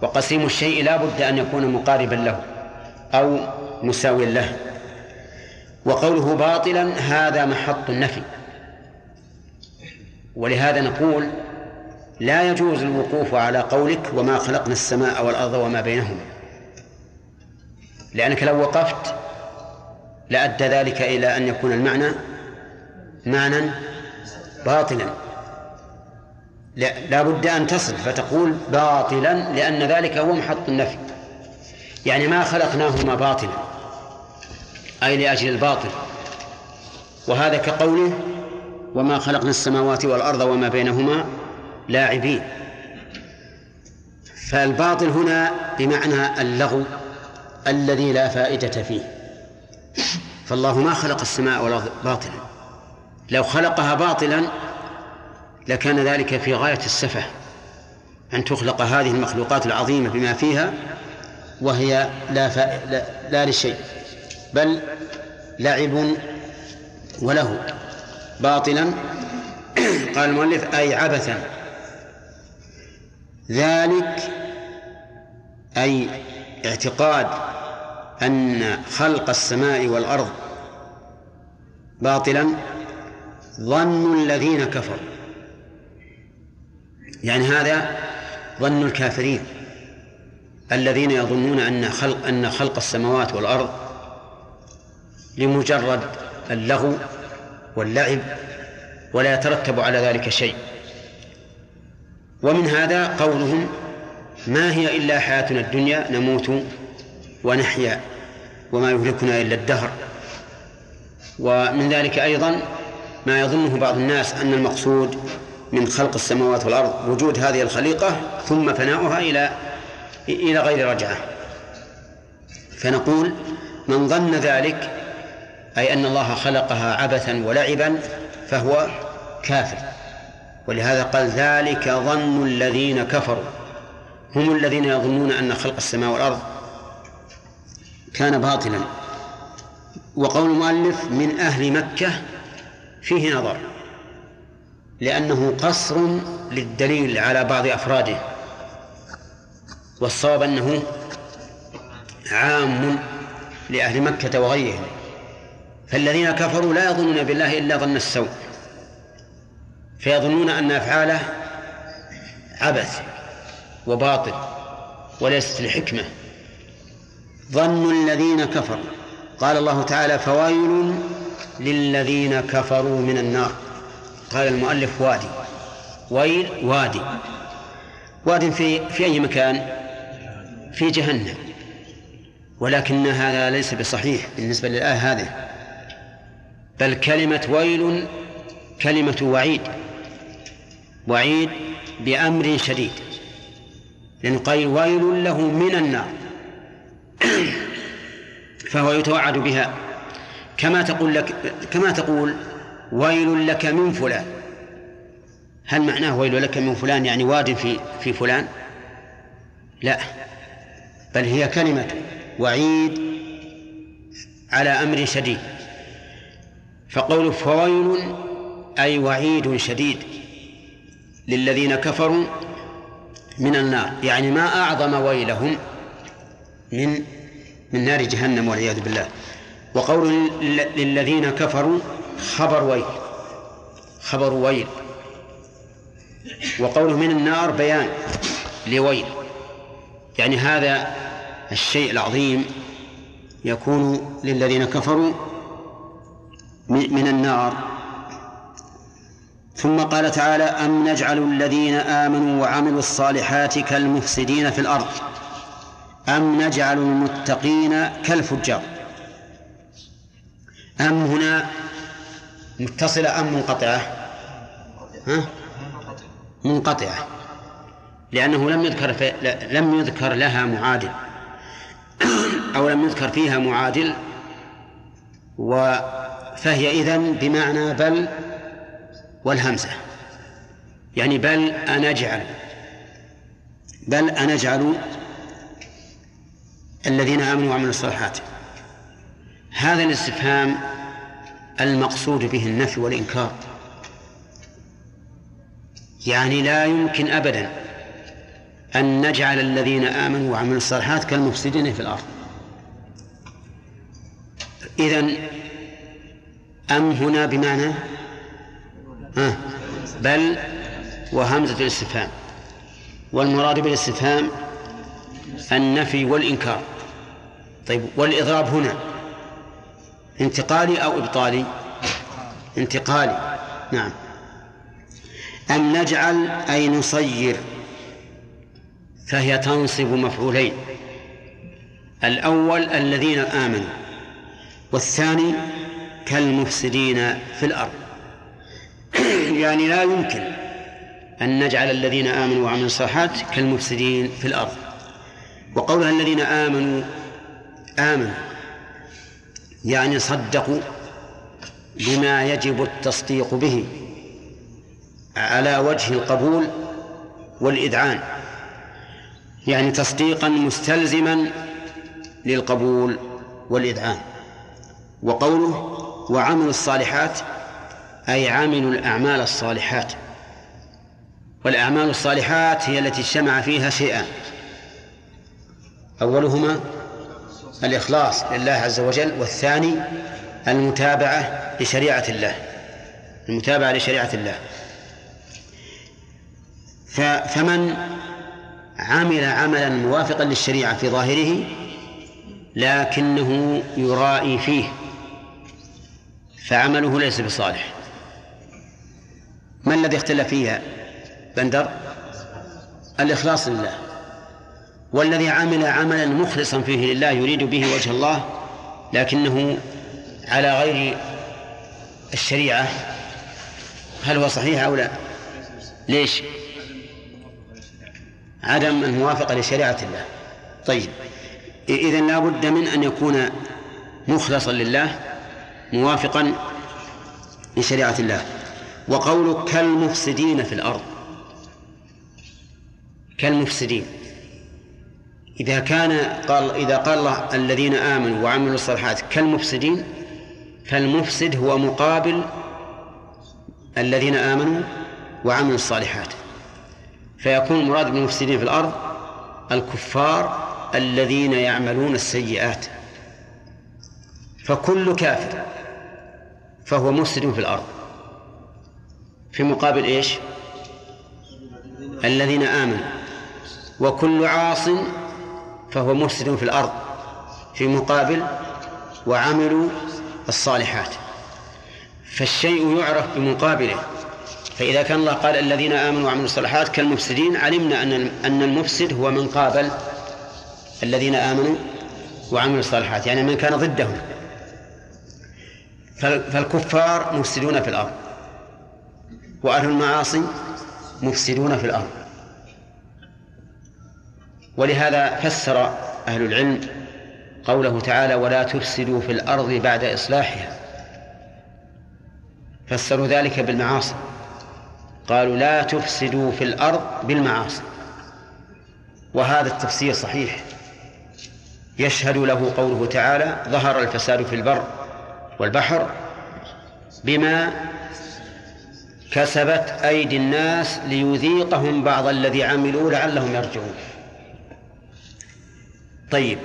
وقسيم الشيء لا بد أن يكون مقاربا له أو مساويا له. وقوله باطلا هذا محط النفي. ولهذا نقول لا يجوز الوقوف على قولك وما خلقنا السماء والأرض وما بينهما. لأنك لو وقفت لأدى ذلك إلى أن يكون المعنى معنى باطلا. لا بد أن تصل فتقول باطلا لأن ذلك هو محط النفي. يعني ما خلقناهما باطلا أي لأجل الباطل. وهذا كقوله وما خلقنا السماوات والأرض وما بينهما لاعبين. فالباطل هنا بمعنى اللغو. الذي لا فائدة فيه. فالله ما خلق السماء والأرض باطلا. لو خلقها باطلا لكان ذلك في غاية السفة. أن تخلق هذه المخلوقات العظيمة بما فيها وهي لا. لا, لا لشيء بل لعب وله. باطلا قال المؤلف أي عبثا. ذلك أي اعتقاد أن خلق السماء والأرض باطلا ظن الذين كفروا. يعني هذا ظن الكافرين الذين يظنون أن خلق أن خلق السماوات والأرض لمجرد اللغو واللعب ولا يترتب على ذلك شيء. ومن هذا قولهم ما هي إلا حياتنا الدنيا نموت ونحيا وما يهلكنا إلا الدهر. ومن ذلك أيضا ما يظنه بعض الناس أن المقصود من خلق السماوات والأرض وجود هذه الخليقة ثم فناؤها إلى إلى غير رجعة. فنقول من ظن ذلك أي أن الله خلقها عبثا ولعبا فهو كافر. ولهذا قال ذلك ظن الذين كفروا. هم الذين يظنون أن خلق السماء والأرض كان باطلا. وقول المؤلف من أهل مكة فيه نظر لأنه قصر للدليل على بعض أفراده. والصواب أنه عام لأهل مكة وغيرهم. فالذين كفروا لا يظنون بالله إلا ظن السوء. فيظنون أن أفعاله عبث وباطل وليست الحكمة ظن الذين كفروا. قال الله تعالى فويل للذين كفروا من النار. قال المؤلف وادي. ويل وادي. واد في في أي مكان؟ في جهنم. ولكن هذا ليس بصحيح بالنسبة للآية هذه. بل كلمة ويل كلمة وعيد. وعيد بأمر شديد. لأنه قال ويل له من النار. فهو يتوعد بها. كما تقول لك كما تقول ويل لك من فلان. هل معناه ويل لك من فلان يعني واد في في فلان؟ لا. بل هي كلمة وعيد على أمر شديد. فقول فويل أي وعيد شديد للذين كفروا من النار. يعني ما أعظم ويلهم من من نار جهنم والعياذ بالله. وقول للذين كفروا خبر ويل خبر ويل. وقوله من النار بيان لويل. يعني هذا الشيء العظيم يكون للذين كفروا من النار. ثم قال تعالى أم نجعل الذين آمنوا وعملوا الصالحات كالمفسدين في الأرض؟ أم نجعل المتقين كالفجار؟ أم هنا متصلة أم منقطعة؟ ها؟ منقطعة. لأنه لم يذكر في لم يذكر لها معادل. أو لم يذكر فيها معادل. و فهي إذن بمعنى بل والهمزة. يعني بل أنجعل. بل أنجعل الذين آمنوا وعملوا الصالحات. هذا الاستفهام المقصود به النفي والإنكار. يعني لا يمكن أبدا أن نجعل الذين آمنوا وعملوا الصالحات كالمفسدين في الأرض. إذن أم هنا بمعنى؟ بل وهمزة الاستفهام. والمراد بالاستفهام النفي والإنكار. طيب والإضراب هنا انتقالي أو إبطالي؟ انتقالي. نعم. أم نجعل أي نصير فهي تنصب مفعولين. الأول الذين آمنوا والثاني كالمفسدين في الأرض. يعني لا يمكن أن نجعل الذين آمنوا وعملوا الصالحات كالمفسدين في الأرض. وقولها الذين آمنوا آمنوا يعني صدقوا بما يجب التصديق به. على وجه القبول والإذعان. يعني تصديقا مستلزما للقبول والإذعان. وقوله وعملوا الصالحات أي عملوا الأعمال الصالحات. والأعمال الصالحات هي التي اجتمع فيها شيئان أولهما الإخلاص لله عز وجل والثاني المتابعة لشريعة الله. المتابعة لشريعة الله. فمن عمل عملا موافقا للشريعة في ظاهره لكنه يرائي فيه فعمله ليس بصالح. ما الذي اختلف فيها بندر؟ الإخلاص لله. والذي عمل عملا مخلصا فيه لله يريد به وجه الله لكنه على غير الشريعة. هل هو صحيح أو لا؟ ليش؟ عدم الموافقة لشريعة الله. طيب إذا لا بد من أن يكون مخلصا لله موافقا لشريعة الله. وقولك كالمفسدين في الأرض. كالمفسدين. إذا كان قال إذا قال الله الذين آمنوا وعملوا الصالحات كالمفسدين فالمفسد هو مقابل الذين آمنوا وعملوا الصالحات. فيكون المراد بالمفسدين في الأرض الكفار الذين يعملون السيئات. فكل كافر فهو مفسد في الأرض. في مقابل إيش؟ الذين آمنوا. وكل عاص فهو مفسد في الأرض في مقابل وعملوا الصالحات. فالشيء يعرف بمقابله. فإذا كان الله قال الذين آمنوا وعملوا الصالحات كالمفسدين علمنا أن أن المفسد هو من قابل الذين آمنوا وعملوا الصالحات يعني من كان ضدهم. فالكفار مفسدون في الأرض وأهل المعاصي مفسدون في الأرض. ولهذا فسر أهل العلم قوله تعالى ولا تفسدوا في الأرض بعد إصلاحها فسروا ذلك بالمعاصي. قالوا لا تفسدوا في الأرض بالمعاصي وهذا التفسير صحيح. يشهد له قوله تعالى ظهر الفساد في البر والبحر بما كسبت أيدي الناس ليذيقهم بعض الذي عملوا لعلهم يرجعون طيب.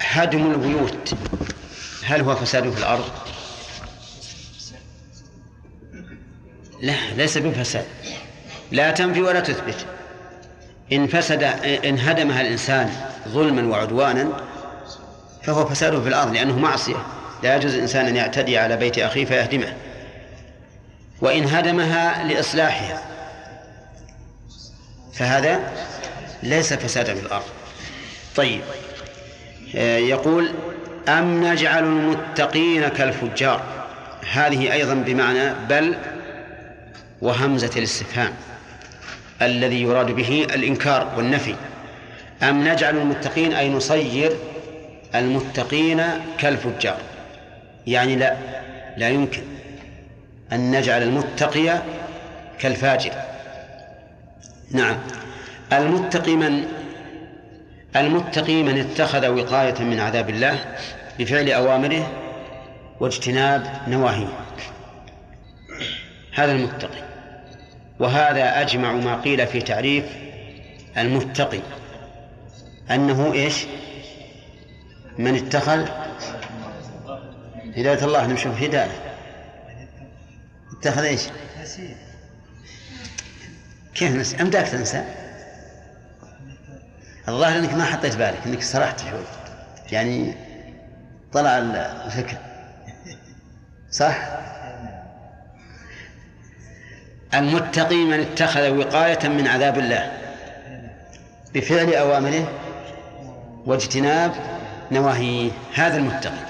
هدم البيوت هل هو فساد في الأرض؟ لا ليس بفساد. لا تنفي ولا تثبت. إن فسد إن هدمها الإنسان ظلما وعدوانا فهو فساد في الأرض لأنه معصية. لا يجوز الإنسان أن يعتدي على بيت أخيه فيهدمه. وإن هدمها لإصلاحها فهذا ليس فسادا في الأرض. طيب آه، يقول أم نجعل المتقين كالفجار؟ هذه أيضا بمعنى بل وهمزة الاستفهام الذي يراد به الإنكار والنفي. أم نجعل المتقين أي نصير المتقين كالفجار؟ يعني لا لا يمكن أن نجعل المتقي كالفاجر. نعم. المتقي من؟ المتقي من اتخذ وقاية من عذاب الله بفعل أوامره واجتناب نواهيه. هذا المتقي. وهذا أجمع ما قيل في تعريف المتقي أنه إيش؟ من اتخذ هداية الله. نشوف هداية. اتخذ إيش؟ كيف نسي؟ أمداك تنسى؟ الظاهر إنك ما حطيت بالك إنك سرحت شوي. يعني طلع الفكر. صح؟ المتقي من اتخذ وقاية من عذاب الله. بفعل أوامره واجتناب نواهيه هذا المتقي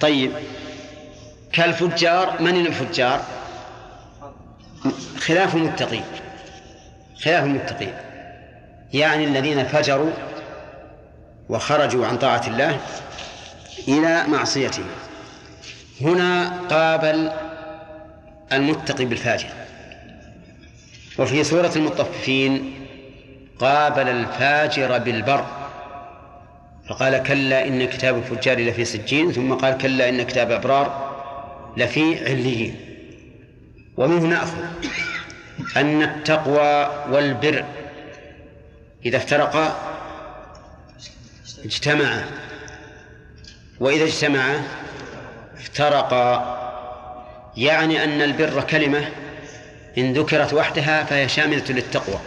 طيب كالفجار من الفجار؟ خلاف المتقين. خلاف المتقين. يعني الذين فجروا وخرجوا عن طاعة الله إلى معصيته هنا قابل المتقي بالفاجر. وفي سورة المطففين قابل الفاجر بالبر. فقال كلا إن كتاب الفجار لفي سجين ثم قال كلا إن كتاب أبرار لفي عليين. ومنه نأخذ أن التقوى والبر إذا افترقا اجتمعا وإذا اجتمعا افترقا يعني أن البر كلمة إن ذكرت وحدها فهي شاملة للتقوى.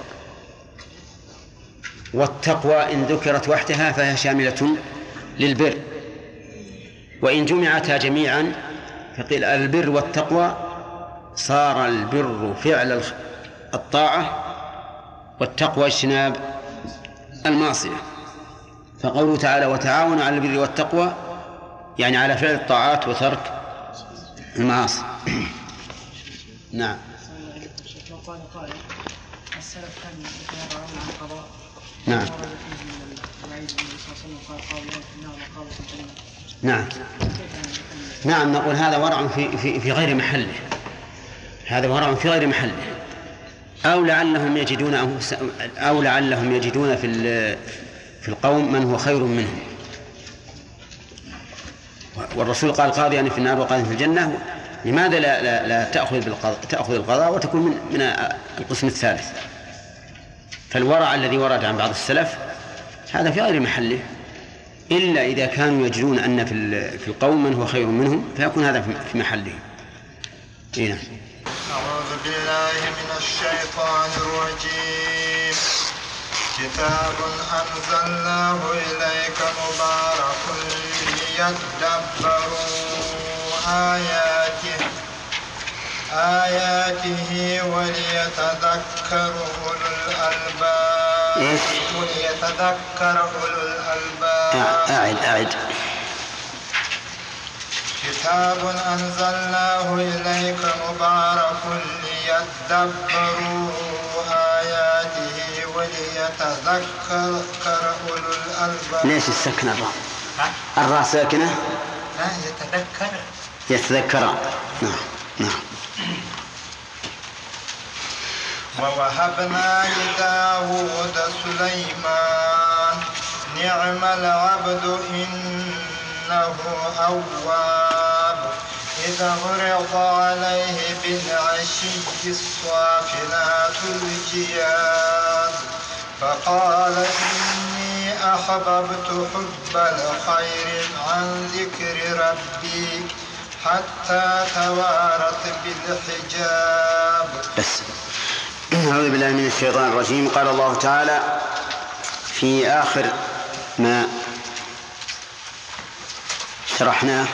والتقوى إن ذكرت وحدها فهي شاملة للبر. وإن جمعتا جميعا فقيل البر والتقوى. صار البر فعل الطاعة. والتقوى اجتناب. المعصية. فقوله تعالى وتعاونوا على البر والتقوى يعني على فعل الطاعات وترك المعاصي. نعم. السلف يتنازعون عن القضاء نعم. نعم. نعم نقول هذا ورع في في في غير محله. هذا ورع في غير محله. أو لعلهم يجدون أنفس أو لعلهم يجدون في في القوم من هو خير منهم. والرسول قال قاضيا في النار وقاضي في الجنة. لماذا لا لا, لا تأخذ بالقضاء تأخذ القضاء وتكون من من القسم الثالث؟ فالورع الذي ورد عن بعض السلف هذا في غير محله. إلا إذا كانوا يجدون أن في ال- في القوم من هو خير منهم فيكون هذا في- في محله. إيه. نعم أعوذ بالله من الشيطان الرجيم. كتاب أنزلناه إليك مبارك ليدبروا آياته آياته وليتذكر أولو الألباب؟ وليتذكر أولو الألباب. أعد أعد. كتاب أنزلناه إليك مبارك ليدبروا آياته وليتذكر أولو الألباب. ليش السكنة الراء؟ الراء ساكنة؟ لا يتذكر. يتذكران نعم نعم. ووهبنا لداود سليمان نعم العبد إنه أواب. إذا عرض عليه بالعشي الصافنات الجياد فقال إني أحببت حب الخير عن ذكر ربي حتى توارت بالحجاب. بس. أعوذ بالله من الشيطان الرجيم. قال الله تعالى في آخر ما شرحناه.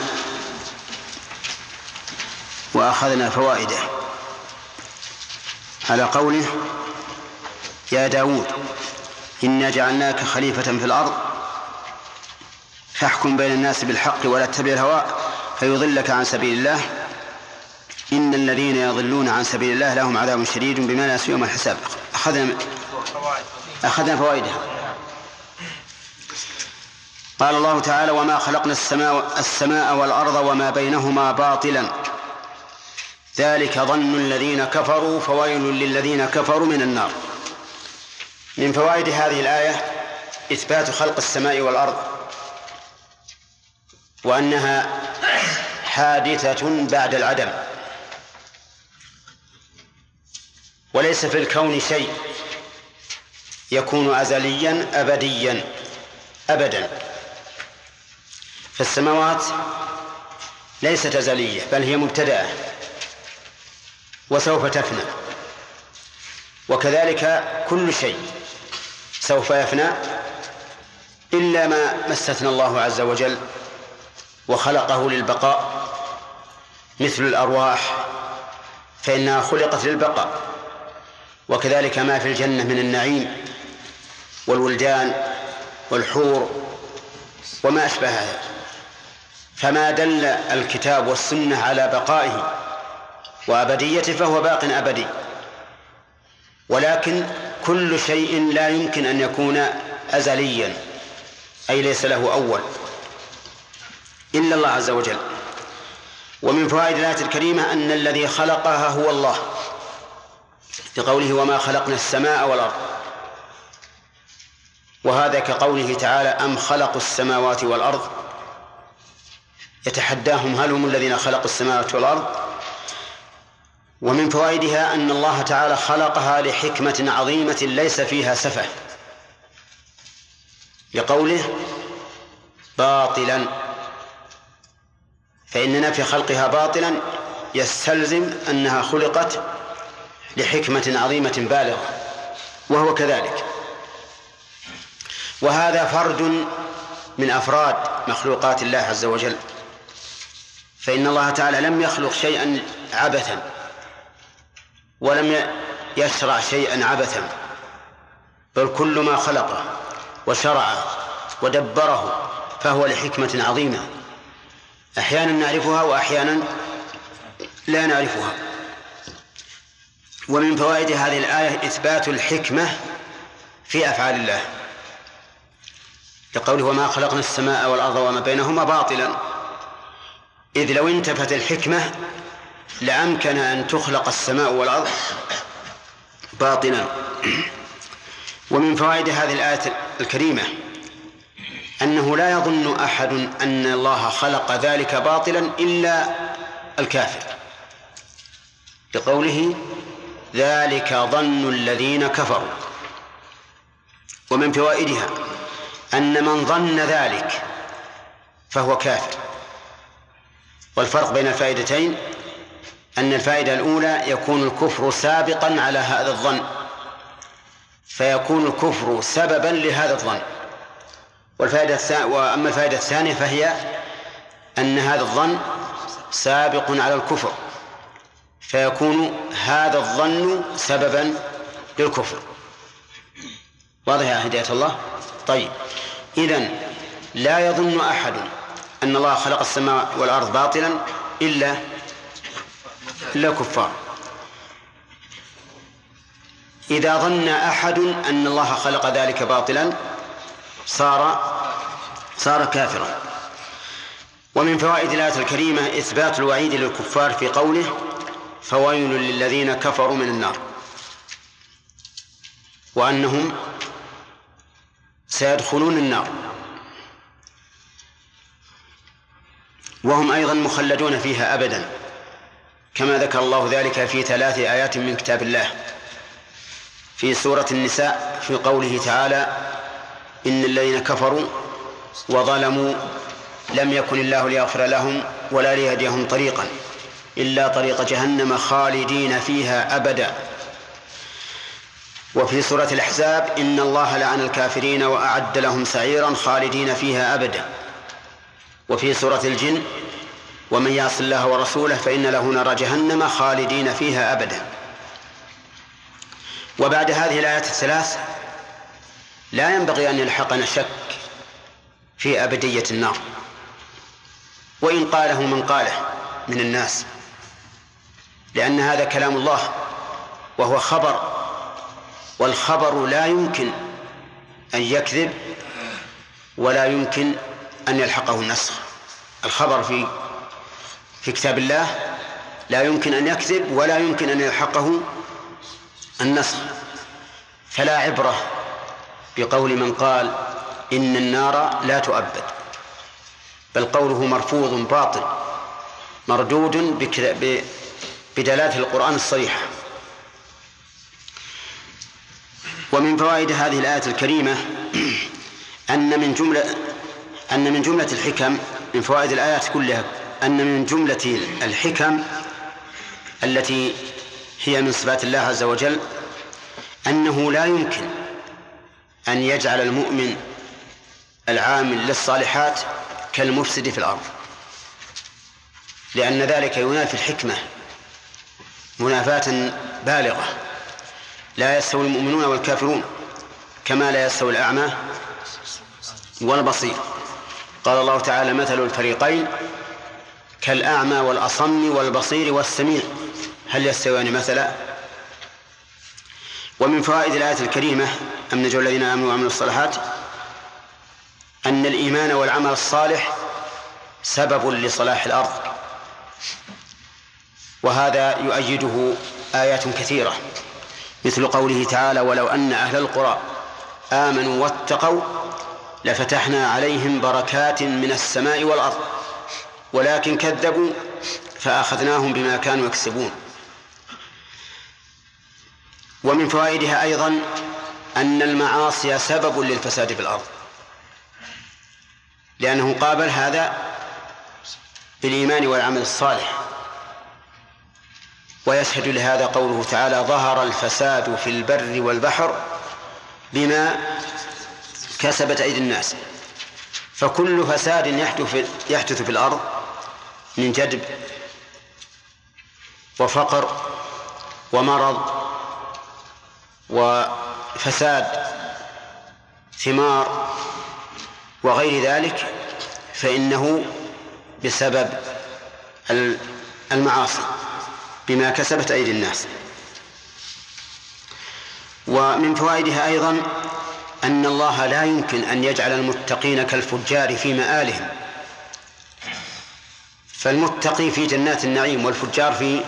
وأخذنا فوائده. على قوله يا داود إنا جعلناك خليفة في الأرض فاحكم بين الناس بالحق ولا تتبع الهوى فيضلك عن سبيل الله. إن الذين يضلون عن سبيل الله لهم عذاب شديد بما نسوا يوم الحساب. أخذنا أخذنا فوائدها. قال الله تعالى وما خلقنا السماء السماء والأرض وما بينهما باطلا. ذلك ظن الذين كفروا فويل للذين كفروا من النار. من فوائد هذه الآية إثبات خلق السماء والأرض وأنها حادثة بعد العدم وليس في الكون شيء يكون أزليا أبديا أبدا. فالسماوات ليست أزلية بل هي مبتدأة. وسوف تفنى. وكذلك كل شيء سوف يفنى إلا ما استثنى الله عز وجل وخلقه للبقاء مثل الأرواح فإنها خلقت للبقاء. وكذلك ما في الجنة من النعيم والولدان والحور وما أشبه هذا فما دل الكتاب والسنة على بقائه وأبديته فهو باق أبدي. ولكن كل شيء لا يمكن أن يكون أزليا أي ليس له أول. إلا الله عز وجل. ومن فوائد الآية الكريمة أن الذي خلقها هو الله. في قوله وما خلقنا السماء والأرض. وهذا كقوله تعالى أم خلقوا السماوات والأرض. يتحداهم هل هم الذين خلقوا السماوات والأرض. ومن فوائدها أن الله تعالى خلقها لحكمة عظيمة ليس فيها سفه. لقوله باطلا. فإن نفي خلقها باطلا يستلزم أنها خلقت لحكمة عظيمة بالغة وهو كذلك. وهذا فرد من أفراد مخلوقات الله عز وجل. فإن الله تعالى لم يخلق شيئا عبثا. ولم يشرع شيئا عبثا بل كل ما خلقه وشرعه ودبره فهو لحكمة عظيمة. أحيانا نعرفها وأحيانا لا نعرفها. ومن فوائد هذه الآية إثبات الحكمة في أفعال الله. لقوله وما خلقنا السماء والأرض وما بينهما باطلا. إذ لو انتفت الحكمة لأمكن أن تخلق السماء والأرض باطلا ومن فوائد هذه الآية الكريمة أنه لا يظن أحد أن الله خلق ذلك باطلا إلا الكافر. لقوله ذلك ظن الذين كفروا. ومن فوائدها أن من ظن ذلك فهو كافر. والفرق بين الفائدتين أن الفائدة الأولى يكون الكفر سابقا على هذا الظن. فيكون الكفر سببا لهذا الظن. والفائدة الثانية وأما الفائدة الثانية فهي أن هذا الظن سابق على الكفر. فيكون هذا الظن سببا للكفر. واضح يا هداية الله؟ طيب. إذن لا يظن أحد أن الله خلق السماء والأرض باطلا إلا إلا كفار. إذا ظن أحد أن الله خلق ذلك باطلا صار صار كافرا. ومن فوائد الآية الكريمة إثبات الوعيد للكفار في قوله فويل للذين كفروا من النار وأنهم سيدخلون النار. وهم أيضا مخلدون فيها أبدا. كما ذكر الله ذلك في ثلاث آيات من كتاب الله. في سورة النساء في قوله تعالى إن الذين كفروا وظلموا لم يكن الله ليغفر لهم ولا ليهديهم طريقا إلا طريق جهنم خالدين فيها أبدا. وفي سورة الأحزاب إن الله لعن الكافرين وأعد لهم سعيرا خالدين فيها أبدا. وفي سورة الجن ومن يعص الله ورسوله فإن له نار جهنم خالدين فيها أبدا. وبعد هذه الآيات الثلاث لا ينبغي أن يلحقنا شك في أبدية النار. وإن قاله من قاله من الناس لأن هذا كلام الله وهو خبر والخبر لا يمكن أن يكذب ولا يمكن أن يلحقه النسخ. الخبر في في كتاب الله لا يمكن أن يكذب ولا يمكن أن يلحقه النسخ فلا عبرة بقول من قال إن النار لا تؤبد بل قوله مرفوض باطل مردود بدلالة القرآن الصريحة ومن فوائد هذه الآية الكريمة أن من جملة أن من جملة الحكم من فوائد الآيات كلها أن من جملة الحكم التي هي من صفات الله عز وجل أنه لا يمكن أن يجعل المؤمن العامل للصالحات كالمفسد في الأرض لأن ذلك ينافي الحكمة منافاة بالغة لا يستوي المؤمنون والكافرون كما لا يستوي الأعمى والبصير. قال الله تعالى مثل الفريقين كالأعمى والأصم والبصير والسميع. هل يستويان مثلا؟ ومن فوائد الآية الكريمة أم نجوا الذين آمنوا وعملوا الصالحات أن الإيمان والعمل الصالح سبب لصلاح الأرض. وهذا يؤيده آيات كثيرة مثل قوله تعالى ولو أن أهل القرى آمنوا واتقوا لفتحنا عليهم بركات من السماء والأرض ولكن كذبوا فأخذناهم بما كانوا يكسبون. ومن فوائدها أيضا أن المعاصي سبب للفساد في الأرض. لأنه قابل هذا بالإيمان والعمل الصالح. ويشهد لهذا قوله تعالى ظهر الفساد في البر والبحر بما كسبت أيدي الناس فكل فساد يحدث يحدث في الأرض من جدب وفقر ومرض وفساد ثمار وغير ذلك فإنه بسبب المعاصي بما كسبت أيدي الناس. ومن فوائدها أيضا أن الله لا يمكن أن يجعل المتقين كالفجار في مآلهم. فالمتقي في جنات النعيم والفجار في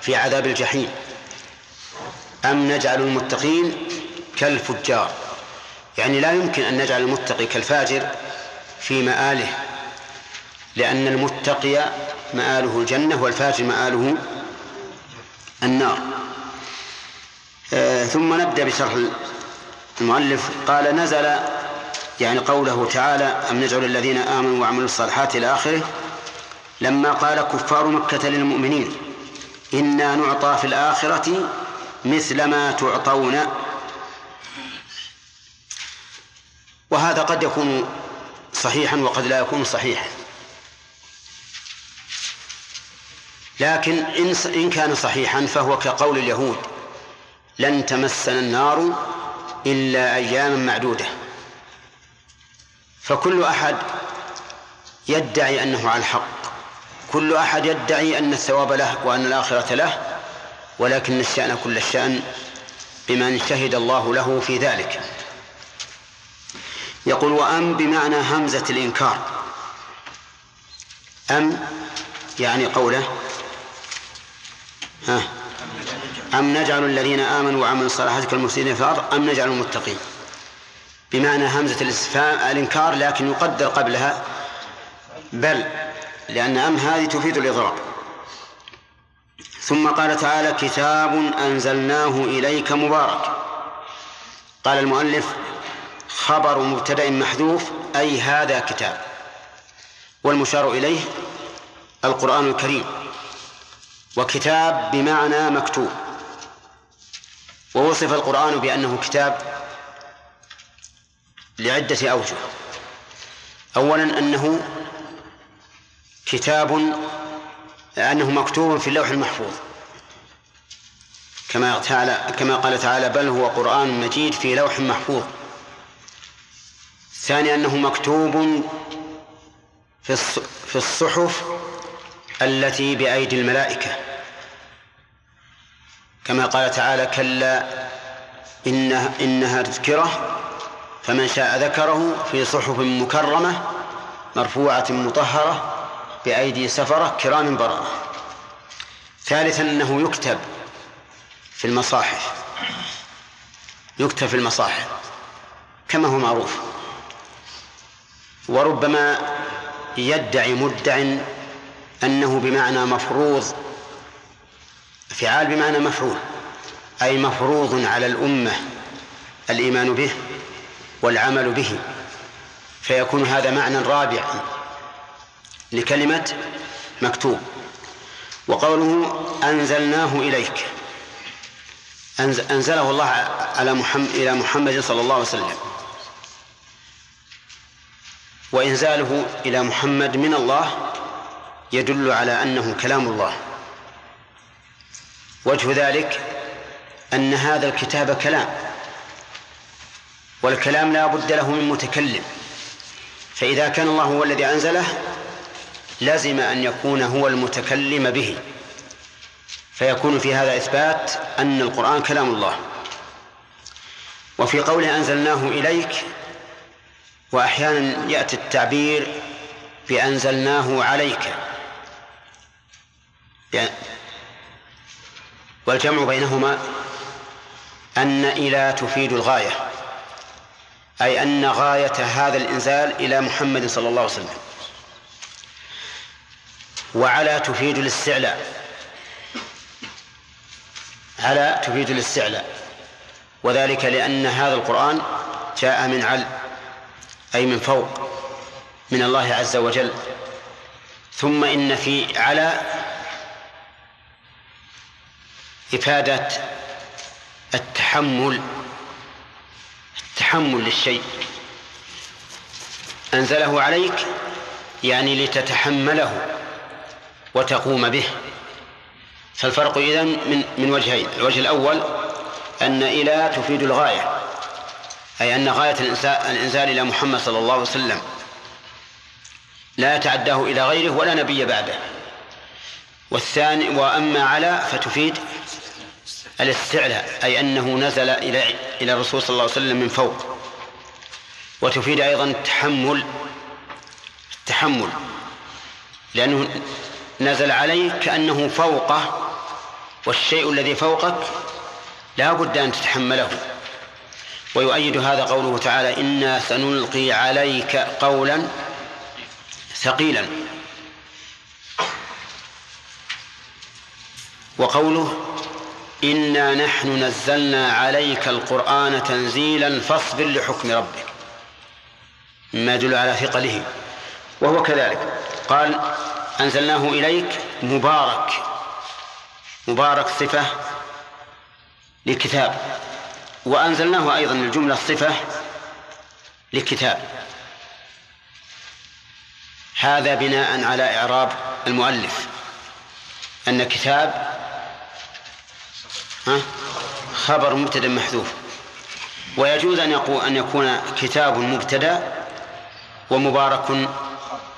في عذاب الجحيم. أم نجعل المتقين كالفجار؟ يعني لا يمكن أن نجعل المتقي كالفاجر في مآله لأن المتقي مآله الجنة والفاجر مآله النار. آه ثم نبدأ بشرح المؤلف. قال نزل يعني قوله تعالى أم نجعل الذين آمنوا وعملوا الصالحات إلى آخره. لما قال كفار مكة للمؤمنين إنا نعطى في الآخرة مثل ما تعطون. وهذا قد يكون صحيحا وقد لا يكون صحيحا. لكن إن إن كان صحيحا فهو كقول اليهود لن تمسنا النار إلا أياما معدودة. فكل أحد يدعي أنه على الحق. كل أحد يدعي أن الثواب له وأن الآخرة له ولكن الشأن كل الشأن بمن شهد الله له في ذلك. يقول وأم بمعنى همزة الإنكار. أم يعني قوله ها أم نجعل الذين آمنوا وعملوا الصالحات كالمفسدين في الأرض أم نجعل المتقين. بمعنى همزة الإنكار لكن يقدر قبلها بل لأن أم هذه تفيد الإضراب. ثم قال تعالى كتاب أنزلناه إليك مبارك. قال المؤلف خبر مبتدأ محذوف أي هذا كتاب. والمشار إليه القرآن الكريم. وكتاب بمعنى مكتوب. ووصف القرآن بأنه كتاب لعدة أوجه. أولا أنه كتاب أنه مكتوب في اللوح المحفوظ. كما تعالى كما قال تعالى بل هو قرآن مجيد في لوح محفوظ. ثانيا أنه مكتوب في في الصحف التي بأيدي الملائكة. كما قال تعالى كلا إنها, إنها تذكرة فمن شاء ذكره في صحف مكرمة مرفوعة مطهرة بأيدي سفرة كرام بررة. ثالثا أنه يكتب في المصاحف. يكتب في المصاحف. كما هو معروف. وربما يدعي مدع أنه بمعنى مفروض فعال بمعنى مفعول أي مفروض على الأمة الإيمان به والعمل به. فيكون هذا معنى رابعا. لكلمة مكتوب. وقوله أنزلناه إليك. أنزله الله على محمد إلى محمد صلى الله عليه وسلم. وإنزاله إلى محمد من الله يدل على أنه كلام الله. وجه ذلك أن هذا الكتاب كلام. والكلام لا بد له من متكلم. فإذا كان الله هو الذي أنزله لزم أن يكون هو المتكلم به. فيكون في هذا إثبات أن القرآن كلام الله. وفي قوله أنزلناه إليك وأحيانا يأتي التعبير بأنزلناه عليك. يعني والجمع بينهما أن إلى تفيد الغاية أي أن غاية هذا الإنزال إلى محمد صلى الله عليه وسلم. وعلى تفيد الاستعلاء. على تفيد الاستعلاء. وذلك لأن هذا القرآن جاء من عل أي من فوق من الله عز وجل. ثم إن في على إفادة التحمل التحمل للشيء. أنزله عليك يعني لتتحمله. وتقوم به. فالفرق إذن من من وجهين. الوجه الأول أن إلى تفيد الغاية أي أن غاية الإنزال إلى محمد صلى الله عليه وسلم. لا يتعداه إلى غيره ولا نبي بعده. والثاني وأما على فتفيد الاستعلاء أي أنه نزل إلى إلى الرسول صلى الله عليه وسلم من فوق. وتفيد أيضا التحمل التحمل لأنه نزل عليه كأنه فوقه والشيء الذي فوقك لا بد أن تتحمله. ويؤيد هذا قوله تعالى إنا سنلقي عليك قولا ثقيلا وقوله إنا نحن نزلنا عليك القرآن تنزيلا فاصبر لحكم ربك مما يدل على ثقله. وهو كذلك. قال أنزلناه إليك مبارك. مبارك صفة لكتاب وأنزلناه أيضا الجملة صفة لكتاب هذا بناء على إعراب المؤلف. أن كتاب خبر مبتدأ محذوف. ويجوز أن يقول أن يكون كتاب مبتدأ ومبارك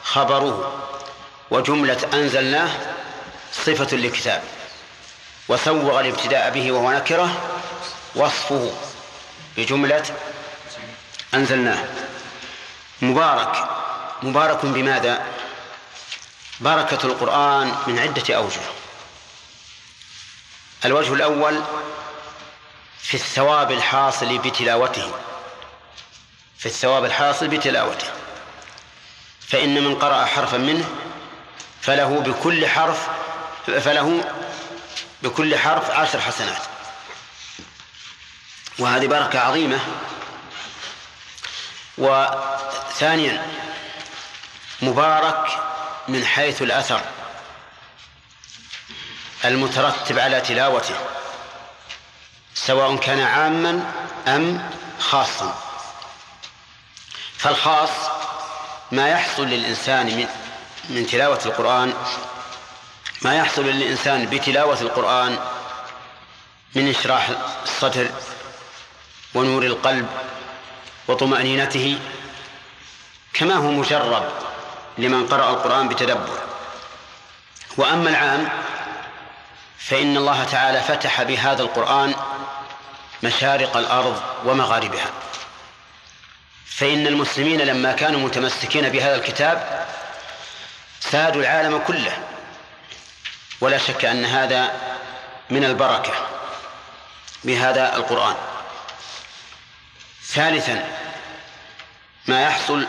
خبره. وجملة أنزلناه صفة لكتاب وسوغ الابتداء به وهو نكرة وصفه بجملة أنزلناه. مبارك. مبارك بماذا؟ بركة القرآن من عدة أوجه. الوجه الأول في الثواب الحاصل بتلاوته. في الثواب الحاصل بتلاوته. فإن من قرأ حرفا منه فله بكل حرف فله بكل حرف عشر حسنات. وهذه بركة عظيمة. وثانيا مبارك من حيث الأثر. المترتب على تلاوته سواء كان عاما أم خاصا. فالخاص ما يحصل للإنسان من من تلاوة القرآن. ما يحصل للإنسان بتلاوة القرآن من إشراح الصدر ونور القلب وطمأنينته كما هو مجرب لمن قرأ القرآن بتدبر. وأما العام فإن الله تعالى فتح بهذا القرآن مشارق الأرض ومغاربها. فإن المسلمين لما كانوا متمسكين بهذا الكتاب سادوا العالم كله. ولا شك أن هذا من البركة بهذا القرآن. ثالثا ما يحصل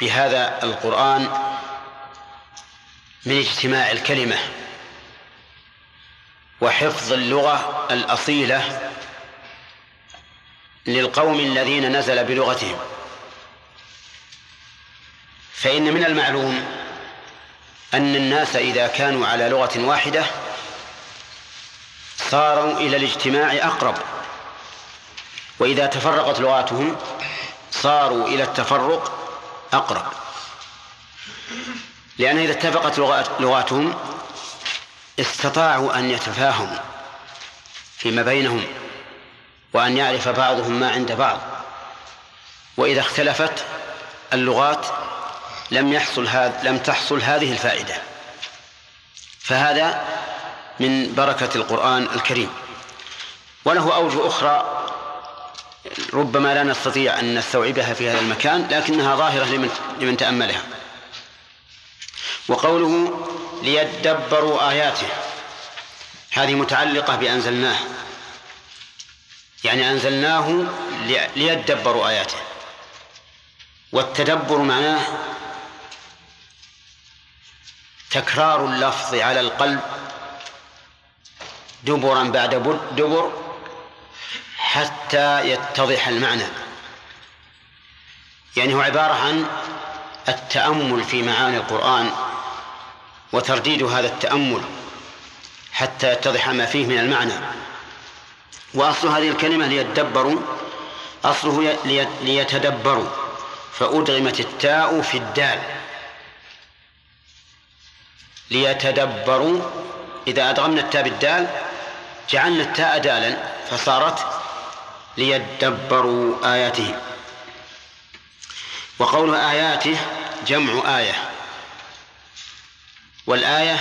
بهذا القرآن من اجتماع الكلمة وحفظ اللغة الأصيلة للقوم الذين نزل بلغتهم. فإن من المعلوم أن الناس إذا كانوا على لغة واحدة صاروا إلى الاجتماع أقرب. وإذا تفرقت لغاتهم صاروا إلى التفرق أقرب. لأن إذا اتفقت لغاتهم استطاعوا أن يتفاهموا فيما بينهم وأن يعرف بعضهم ما عند بعض. وإذا اختلفت اللغات لم يحصل هذا لم تحصل هذه الفائدة. فهذا من بركة القرآن الكريم. وله أوجه أخرى ربما لا نستطيع أن نستوعبها في هذا المكان لكنها ظاهرة لمن, لمن تأملها. وقوله ليدبروا آياته. هذه متعلقة بأنزلناه. يعني أنزلناه ليدبروا آياته. والتدبر معناه تكرار اللفظ على القلب. دبرا بعد دبر حتى يتضح المعنى. يعني هو عبارة عن التأمل في معاني القرآن وترديد هذا التأمل حتى يتضح ما فيه من المعنى. وأصل هذه الكلمة ليتدبروا أصله ليتدبروا فأدغمت التاء في الدال. ليتدبروا. إذا أدغمنا التاء بالدال جعلنا التاء دالا فصارت ليدبروا آياته. وقول آياته جمع آية. والآية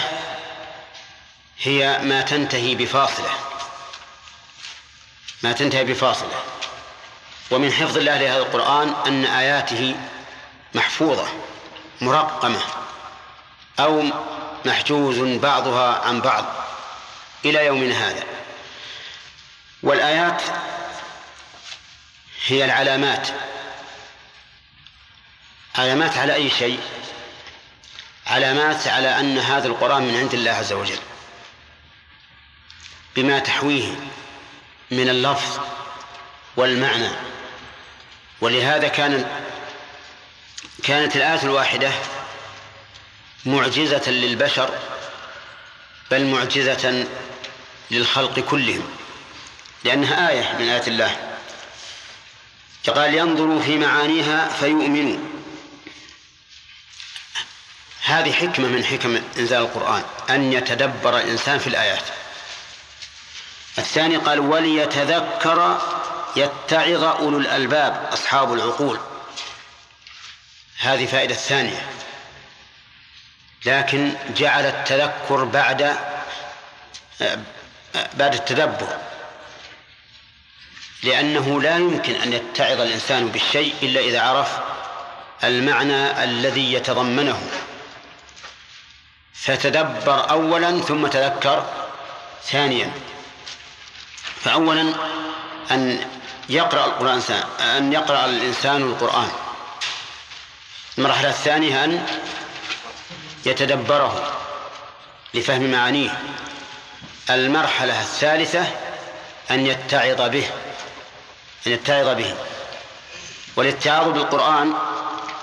هي ما تنتهي بفاصلة. ما تنتهي بفاصلة. ومن حفظ الله لهذا القرآن أن آياته محفوظة مرقمة أو محجوز بعضها عن بعض إلى يومنا هذا. والآيات هي العلامات. علامات على أي شيء؟ علامات على أن هذا القرآن من عند الله عز وجل. بما تحويه من اللفظ والمعنى. ولهذا كان كانت الآية الواحدة معجزة للبشر بل معجزة للخلق كلهم. لأنها آية من آيات الله. قال ينظروا في معانيها فيؤمنوا. هذه حكمة من حكم إنزال القرآن أن يتدبر الإنسان في الآيات. الثاني قال وليتذكر يتعظ أولو الألباب أصحاب العقول. هذه فائدة ثانية. لكن جعل التذكر بعد بعد التدبر. لأنه لا يمكن أن يتعظ الإنسان بالشيء إلا إذا عرف المعنى الذي يتضمنه. فتدبر أولا ثم تذكر ثانيا. فأولا أن يقرأ القرآن أن يقرأ الإنسان القرآن. المرحلة الثانية أن يتدبره لفهم معانيه. المرحلة الثالثة أن يتعظ به أن يتعظ به. والاتعاظ بالقرآن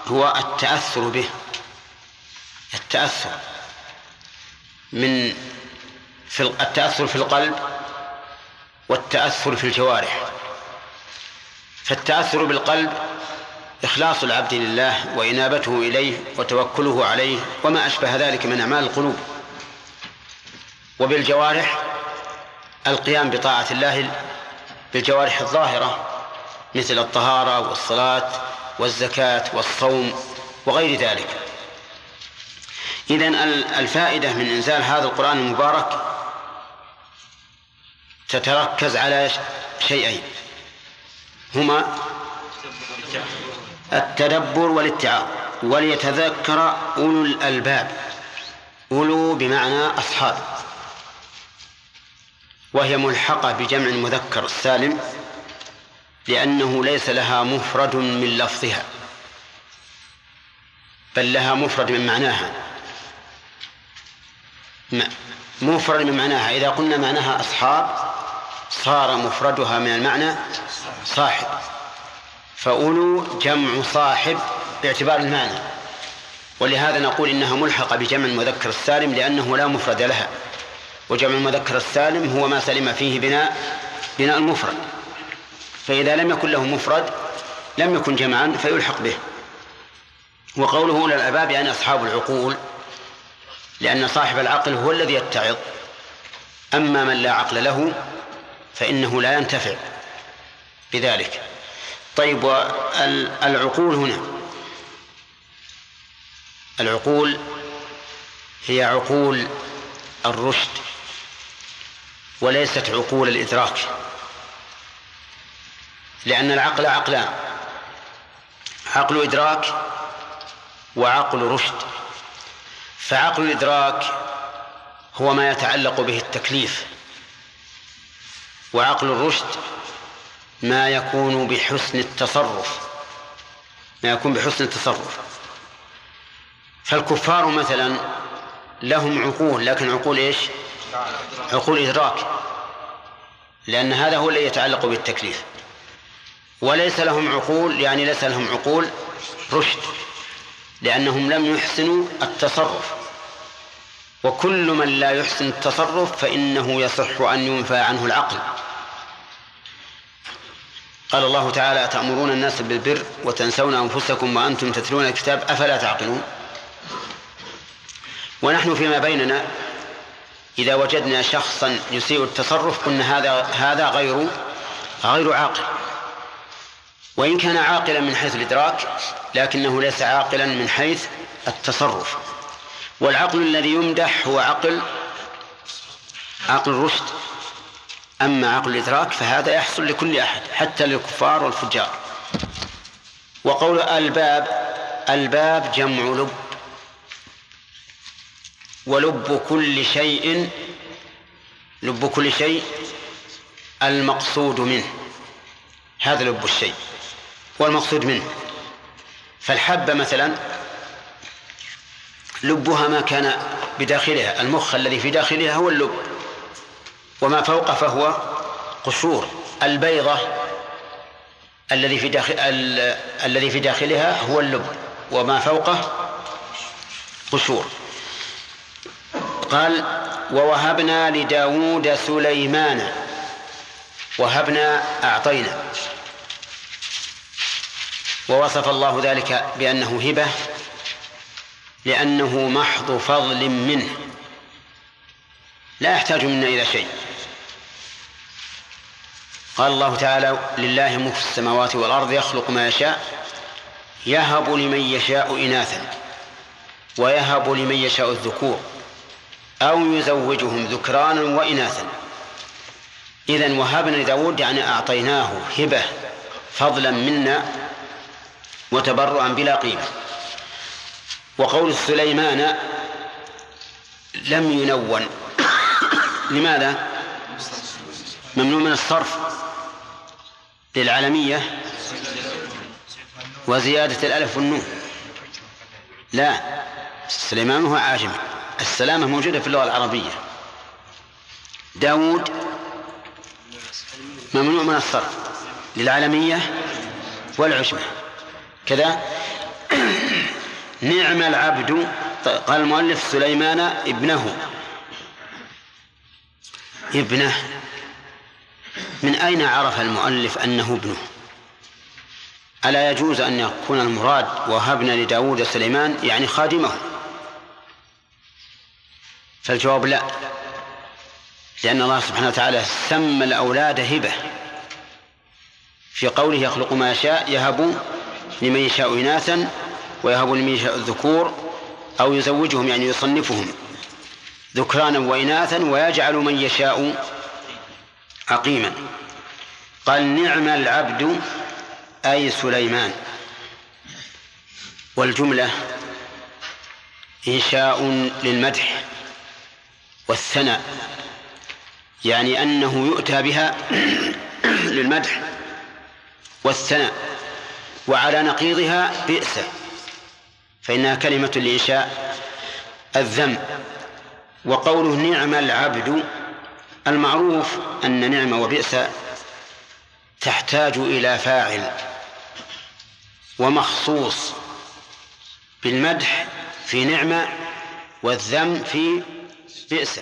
هو التأثر به. التأثر من في التأثر في القلب والتأثر في الجوارح. فالتأثر بالقلب إخلاص العبد لله وإنابته إليه وتوكله عليه وما أشبه ذلك من أعمال القلوب. وبالجوارح القيام بطاعة الله بالجوارح الظاهرة مثل الطهارة والصلاة والزكاة والصوم وغير ذلك. إذن الفائدة من إنزال هذا القرآن المبارك تتركز على شيئين. هما التدبر والاتعاظ وليتذكر أولو الألباب أولو بمعنى أصحاب وهي ملحقة بجمع المذكر السالم لأنه ليس لها مفرد من لفظها بل لها مفرد من معناها. مفرد من معناها إذا قلنا معناها أصحاب صار مفردها من المعنى صاحب. فأولو جمع صاحب باعتبار المعنى. ولهذا نقول إنها ملحقة بجمع المذكر السالم لأنه لا مفرد لها. وجمع المذكر السالم هو ما سلم فيه بناء بناء المفرد. فإذا لم يكن له مفرد لم يكن جمعا فيلحق به. وقوله أولى الألباب يعني أصحاب العقول لأن صاحب العقل هو الذي يتعظ. أما من لا عقل له فإنه لا ينتفع بذلك. طيب والعقول هنا. العقول هي عقول الرشد وليست عقول الإدراك لأن العقل عقلان. عقل إدراك وعقل رشد. فعقل الإدراك هو ما يتعلق به التكليف وعقل الرشد ما يكون بحسن التصرف. ما يكون بحسن التصرف. فالكفار مثلا لهم عقول لكن عقول إيش؟ عقول إدراك. لأن هذا هو الذي يتعلق بالتكليف. وليس لهم عقول يعني ليس لهم عقول رشد. لأنهم لم يحسنوا التصرف. وكل من لا يحسن التصرف فإنه يصح أن ينفى عنه العقل. قال الله تعالى أتأمرون الناس بالبر وتنسون أنفسكم وأنتم تتلون الكتاب أفلا تعقلون؟ ونحن فيما بيننا إذا وجدنا شخصا يسيء التصرف قلنا هذا هذا غير غير عاقل. وإن كان عاقلا من حيث الإدراك لكنه ليس عاقلا من حيث التصرف. والعقل الذي يمدح هو عقل عقل الرشد أما عقل الإدراك فهذا يحصل لكل أحد حتى للكفار والفجار. وقول الباب الباب جمع لب. ولب كل شيء لب كل شيء المقصود منه. هذا لب الشيء والمقصود منه. فالحبة مثلا لبها ما كان بداخلها المخ الذي في داخلها هو اللب. وما فوقه فهو قشور البيضة الذي في داخل ال... الذي في داخلها هو اللب وما فوقه قشور قال ووهبنا لداود سليمان وهبنا أعطينا. ووصف الله ذلك بأنه هبة لأنه محض فضل منه. لا يحتاج منا إلى شيء. قال الله تعالى لله ملك السماوات والأرض يخلق ما يشاء يهب لمن يشاء إناثا ويهب لمن يشاء الذكور أو يزوجهم ذكرانا وإناثا. إذا وهبنا لداود يعني أعطيناه هبة فضلا منا وتبرعا بلا قيمة. وقول سليمان لم ينون. لماذا؟ ممنوع من الصرف. للعالمية وزيادة الألف والنون. لا سليمان هو عاجم. السلامة موجودة في اللغة العربية. داود ممنوع من الصرف للعالمية والعجمة. كذا. نعم العبد قال المؤلف سليمان ابنه. ابنه. من أين عرف المؤلف أنه ابنه؟ ألا يجوز أن يكون المراد وهبنا لداود سليمان يعني خادمه؟ فالجواب لا لأن الله سبحانه وتعالى سمى الأولاد هبة. في قوله يخلق ما يشاء يهب لمن يشاء إناثا ويهب لمن يشاء الذكور أو يزوجهم يعني يصنفهم ذكرانا وإناثا ويجعل من يشاء عقيما. قال نعم العبد أي سليمان. والجملة إنشاء للمدح والثناء يعني أنه يؤتى بها للمدح والثناء وعلى نقيضها بئس. فإنها كلمة لإنشاء الذم. وقوله نعم العبد المعروف أن نعم وبئس تحتاج إلى فاعل ومخصوص بالمدح في نعمة والذم في بئس.